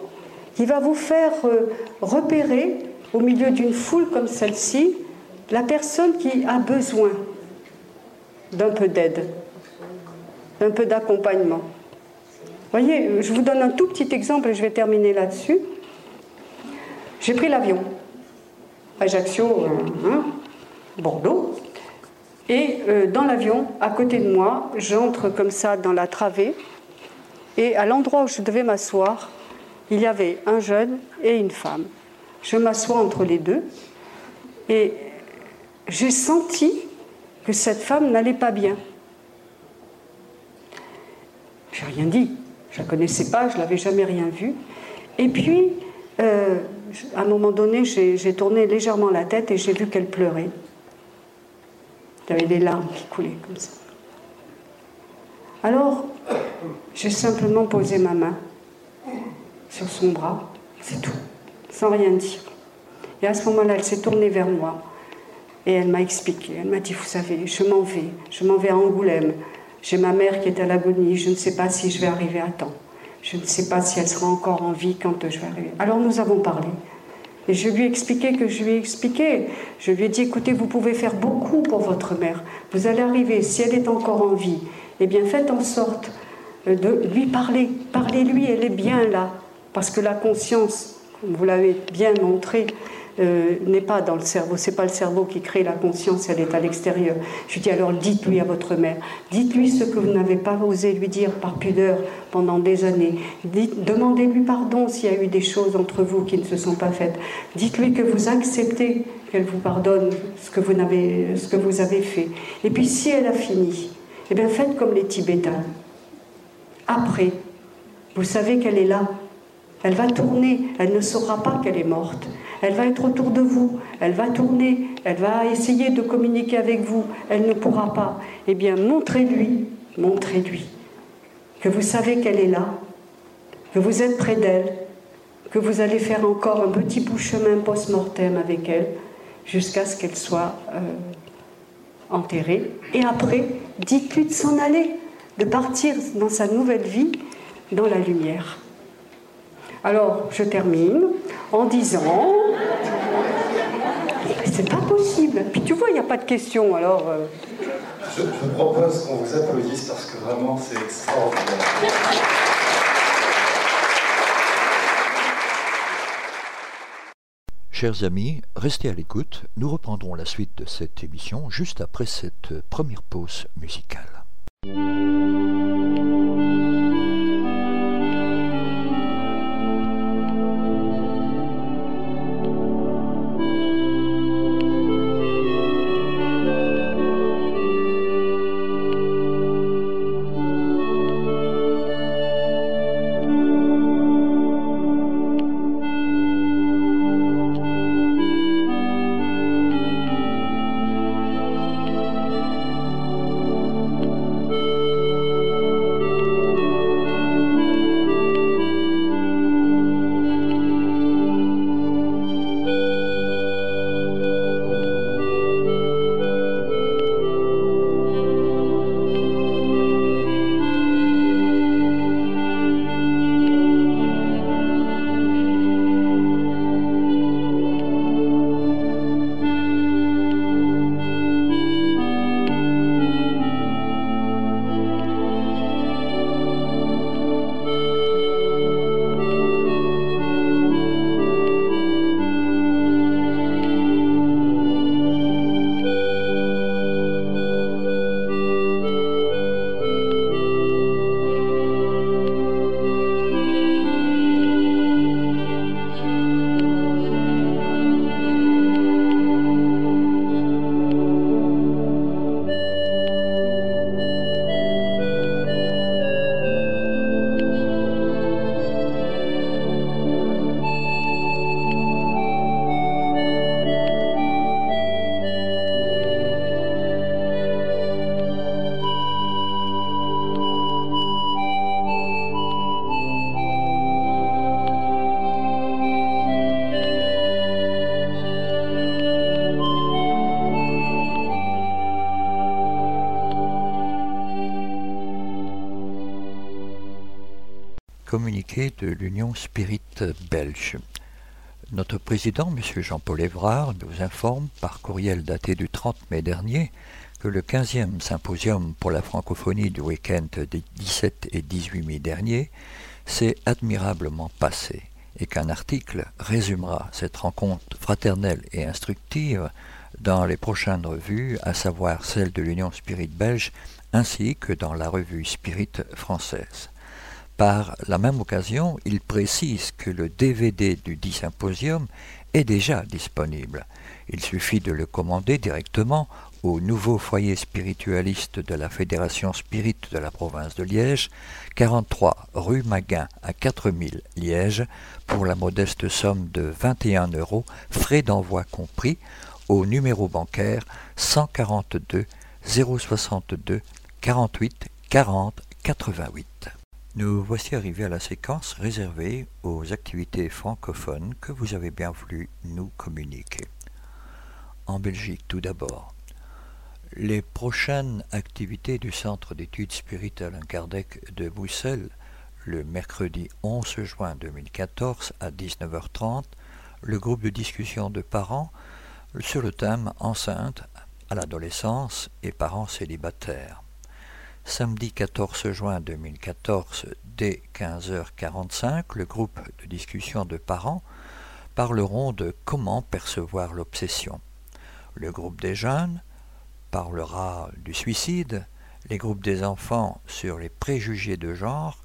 qui va vous faire euh, repérer au milieu d'une foule comme celle-ci la personne qui a besoin d'un peu d'aide, d'un peu d'accompagnement. Voyez, je vous donne un tout petit exemple et je vais terminer là-dessus. J'ai pris l'avion, Ajaccio, euh, hein, Bordeaux, et euh, dans l'avion, à côté de moi, j'entre comme ça dans la travée, et à l'endroit où je devais m'asseoir, il y avait un jeune et une femme. Je m'assois entre les deux, et j'ai senti que cette femme n'allait pas bien. J'ai rien dit. Je ne la connaissais pas, je ne l'avais jamais rien vue. Et puis, euh, à un moment donné, j'ai tourné légèrement la tête et j'ai vu qu'elle pleurait. Avait des larmes qui coulaient comme ça. Alors, j'ai simplement posé ma main sur son bras, c'est tout, sans rien dire. Et à ce moment-là, elle s'est tournée vers moi. Et elle m'a expliqué, elle m'a dit, vous savez, je m'en vais, je m'en vais à Angoulême. J'ai ma mère qui est à l'agonie, je ne sais pas si je vais arriver à temps. Je ne sais pas si elle sera encore en vie quand je vais arriver. Alors nous avons parlé. Et je lui ai expliqué que je lui ai expliqué. Je lui ai dit, écoutez, vous pouvez faire beaucoup pour votre mère. Vous allez arriver, si elle est encore en vie, eh bien faites en sorte de lui parler. Parlez-lui, elle est bien là. Parce que la conscience, comme vous l'avez bien montré, euh, n'est pas dans le cerveau. C'est pas le cerveau qui crée la conscience, elle est à l'extérieur. Je dis alors dites-lui à votre mère, dites-lui ce que vous n'avez pas osé lui dire par pudeur pendant des années. Demandez-lui pardon s'il y a eu des choses entre vous qui ne se sont pas faites. Dites-lui que vous acceptez qu'elle vous pardonne ce que vous, avez, ce que vous avez fait. Et puis si elle a fini, eh bien faites comme les Tibétains. Après, vous savez qu'elle est là. Elle va tourner, elle ne saura pas qu'elle est morte elle va être autour de vous, elle va tourner, elle va essayer de communiquer avec vous, elle ne pourra pas. Eh bien, montrez-lui, montrez-lui que vous savez qu'elle est là, que vous êtes près d'elle, que vous allez faire encore un petit bout chemin post-mortem avec elle, jusqu'à ce qu'elle soit euh, enterrée. Et après, dites-lui de s'en aller, de partir dans sa nouvelle vie, dans la lumière. Alors, je termine en disant. C'est pas possible. Puis tu vois, il n'y a pas de questions, alors. Euh. Je, propose qu'on vous applaudisse parce que vraiment, c'est extraordinaire. Chers amis, restez à l'écoute. Nous reprendrons la suite de cette émission juste après cette première pause musicale. De l'Union Spirit belge. Notre président, M. Jean-Paul Évrard, nous informe par courriel daté du 30 mai dernier que le 15e symposium pour la francophonie du week-end des 17 et 18 mai dernier s'est admirablement passé et qu'un article résumera cette rencontre fraternelle et instructive dans les prochaines revues, à savoir celle de l'Union Spirit belge ainsi que dans la revue Spirit française. Par la même occasion, il précise que le DVD du dit symposium est déjà disponible. Il suffit de le commander directement au nouveau foyer spiritualiste de la Fédération Spirit de la province de Liège, 43 rue Maguin à 4000 Liège, pour la modeste somme de 21 euros, frais d'envoi compris, au numéro bancaire 142 062 48 40 88. Nous voici arrivés à la séquence réservée aux activités francophones que vous avez bien voulu nous communiquer. En Belgique tout d'abord. Les prochaines activités du Centre d'études spirituelles Kardec de Bruxelles, le mercredi 11 juin 2014 à 19h30, le groupe de discussion de parents sur le thème enceinte à l'adolescence et parents célibataires samedi 14 juin 2014 dès 15h45, le groupe de discussion de parents parleront de comment percevoir l'obsession. Le groupe des jeunes parlera du suicide, les groupes des enfants sur les préjugés de genre,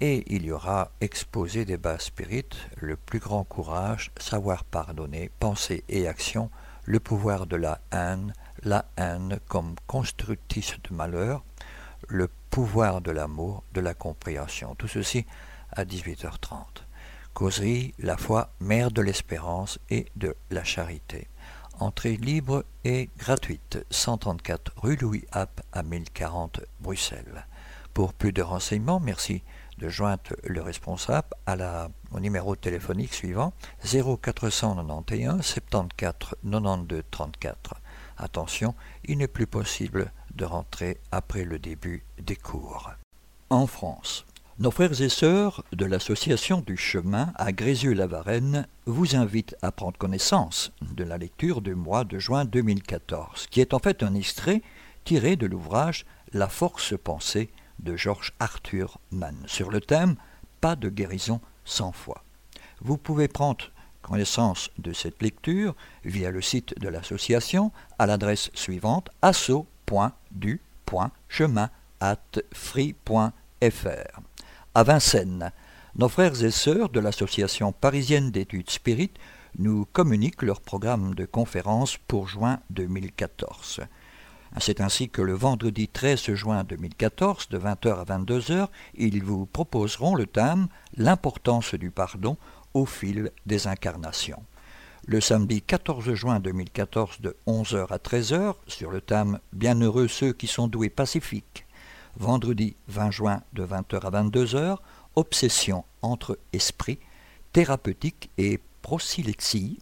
et il y aura exposé des bas spirites, le plus grand courage, savoir pardonner, penser et action, le pouvoir de la haine, la haine comme constructrice de malheur, le pouvoir de l'amour, de la compréhension. Tout ceci à 18h30. Causerie, la foi, mère de l'espérance et de la charité. Entrée libre et gratuite. 134 rue Louis App à 1040 Bruxelles. Pour plus de renseignements, merci de joindre le responsable au numéro téléphonique suivant 0491 74 92 34. Attention, il n'est plus possible de rentrer après le début des cours. En France, nos frères et sœurs de l'Association du chemin à Grézieux-la-Varenne vous invitent à prendre connaissance de la lecture du mois de juin 2014, qui est en fait un extrait tiré de l'ouvrage La force pensée de Georges Arthur Mann sur le thème Pas de guérison sans foi. Vous pouvez prendre connaissance de cette lecture via le site de l'association à l'adresse suivante asso.du.chemin at free.fr. À Vincennes, nos frères et sœurs de l'Association parisienne d'études spirites nous communiquent leur programme de conférences pour juin 2014. C'est ainsi que le vendredi 13 juin 2014, de 20h à 22h, ils vous proposeront le thème L'importance du pardon au fil des incarnations. Le samedi 14 juin 2014 de 11h à 13h sur le thème Bienheureux ceux qui sont doués pacifiques. Vendredi 20 juin de 20h à 22h, Obsession entre esprit, thérapeutique et prosylexie.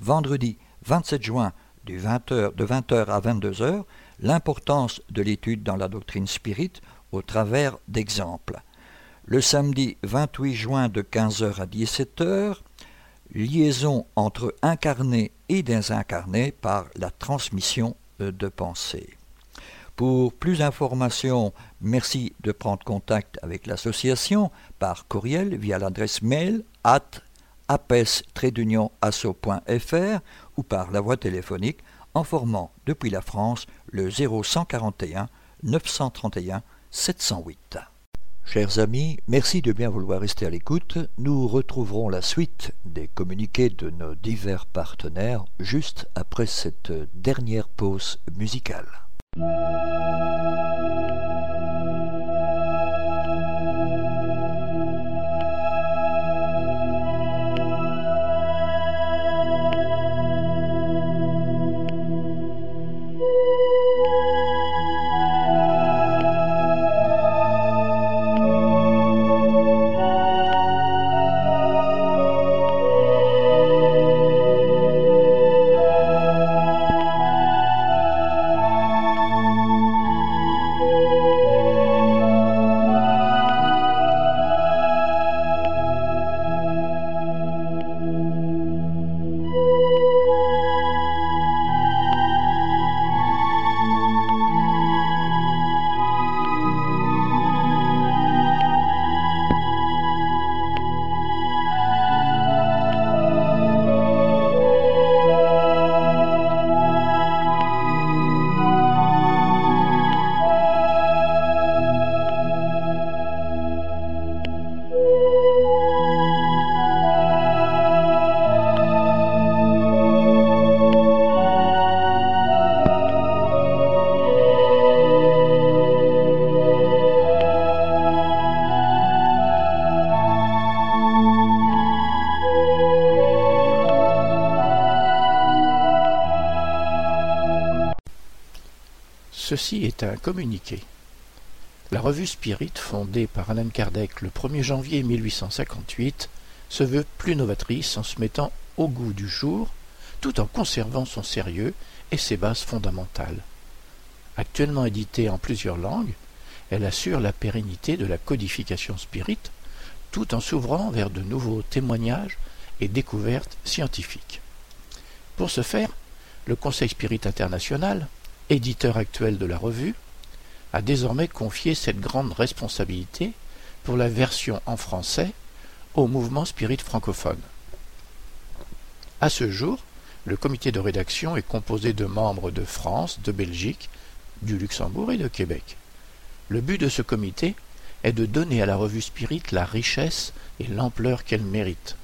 Vendredi 27 juin de 20h, de 20h à 22h, l'importance de l'étude dans la doctrine spirit au travers d'exemples le samedi 28 juin de 15h à 17h, liaison entre incarnés et désincarnés par la transmission de pensée. Pour plus d'informations, merci de prendre contact avec l'association par courriel via l'adresse mail at apes-asso.fr ou par la voie téléphonique en formant depuis la France le 0141 931 708. Chers amis, merci de bien vouloir rester à l'écoute. Nous retrouverons la suite des communiqués de nos divers partenaires juste après cette dernière pause musicale. Un communiqué. La revue Spirit, fondée par Alan Kardec le 1er janvier 1858, se veut plus novatrice en se mettant au goût du jour, tout en conservant son sérieux et ses bases fondamentales. Actuellement éditée en plusieurs langues, elle assure la pérennité de la codification spirit, tout en s'ouvrant vers de nouveaux témoignages et découvertes scientifiques. Pour ce faire, le Conseil Spirit International, éditeur actuel de la revue, a désormais confié cette grande responsabilité pour la version en français au mouvement spirit francophone. À ce jour, le comité de rédaction est composé de membres de France, de Belgique, du Luxembourg et de Québec. Le but de ce comité est de donner à la revue Spirit la richesse et l'ampleur qu'elle mérite.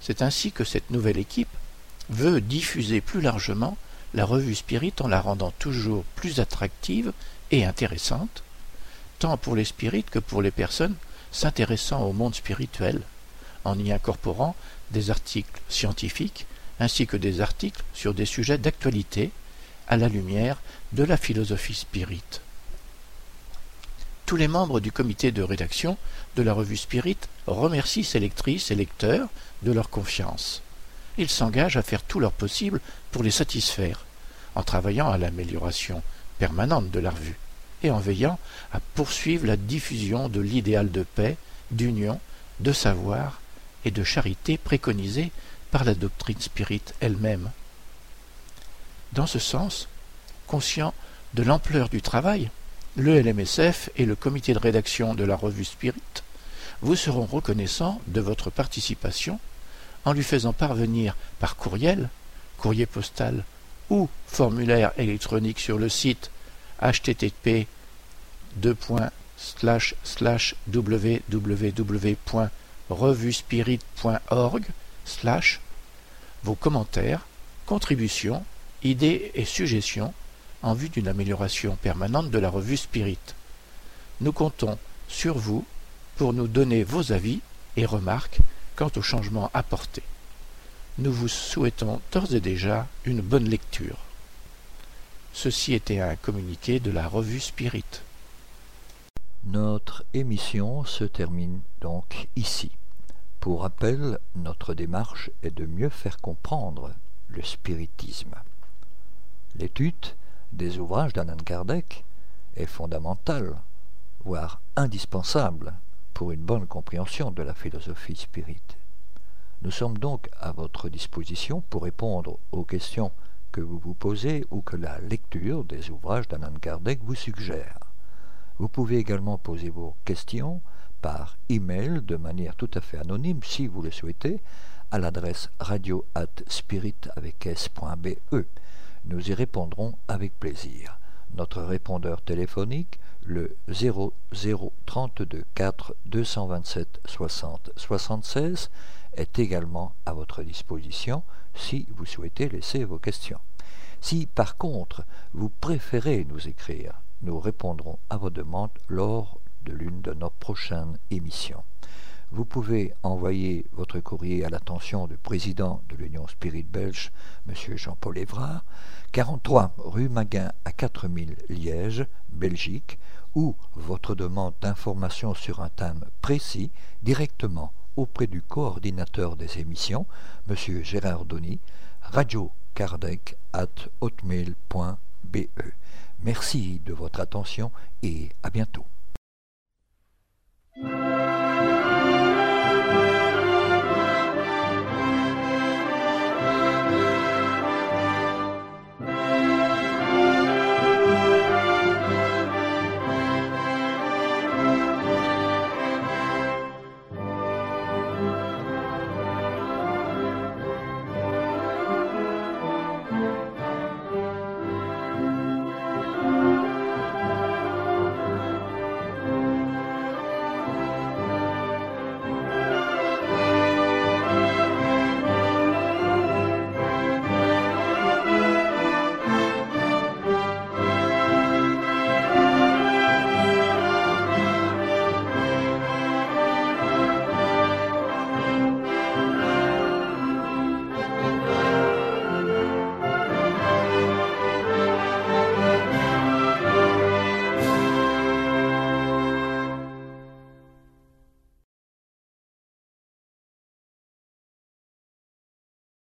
C'est ainsi que cette nouvelle équipe veut diffuser plus largement la revue Spirit en la rendant toujours plus attractive et intéressante, tant pour les spirites que pour les personnes s'intéressant au monde spirituel, en y incorporant des articles scientifiques ainsi que des articles sur des sujets d'actualité à la lumière de la philosophie spirit. Tous les membres du comité de rédaction de la revue Spirit remercient ses lectrices et lecteurs de leur confiance. Ils s'engagent à faire tout leur possible pour les satisfaire, en travaillant à l'amélioration permanente de la revue et en veillant à poursuivre la diffusion de l'idéal de paix, d'union, de savoir et de charité préconisé par la doctrine spirit elle-même. Dans ce sens, conscient de l'ampleur du travail, le LMSF et le comité de rédaction de la revue Spirit vous seront reconnaissants de votre participation en lui faisant parvenir par courriel, courrier postal ou formulaire électronique sur le site http www.revuespirit.org vos commentaires, contributions, idées et suggestions en vue d'une amélioration permanente de la revue Spirit. Nous comptons sur vous pour nous donner vos avis et remarques quant aux changements apportés. Nous vous souhaitons d'ores et déjà une bonne lecture. Ceci était un communiqué de la revue Spirit. Notre émission se termine donc ici. Pour rappel, notre démarche est de mieux faire comprendre le spiritisme. L'étude des ouvrages d'Anan Kardec est fondamentale, voire indispensable pour une bonne compréhension de la philosophie spirite. Nous sommes donc à votre disposition pour répondre aux questions que vous vous posez ou que la lecture des ouvrages d'Anan Kardec vous suggère. Vous pouvez également poser vos questions par email de manière tout à fait anonyme si vous le souhaitez à l'adresse radio at spirit avec s.be. Nous y répondrons avec plaisir. Notre répondeur téléphonique, le 0032 4 227 60 76, est également à votre disposition si vous souhaitez laisser vos questions. Si par contre vous préférez nous écrire, nous répondrons à vos demandes lors de l'une de nos prochaines émissions. Vous pouvez envoyer votre courrier à l'attention du président de l'Union Spirit Belge, M. Jean-Paul Évrard, 43 rue Maguin à 4000 Liège, Belgique, ou votre demande d'information sur un thème précis directement auprès du coordinateur des émissions, M. Gérard Donny, radiocardec at hotmail.be. Merci de votre attention et à bientôt.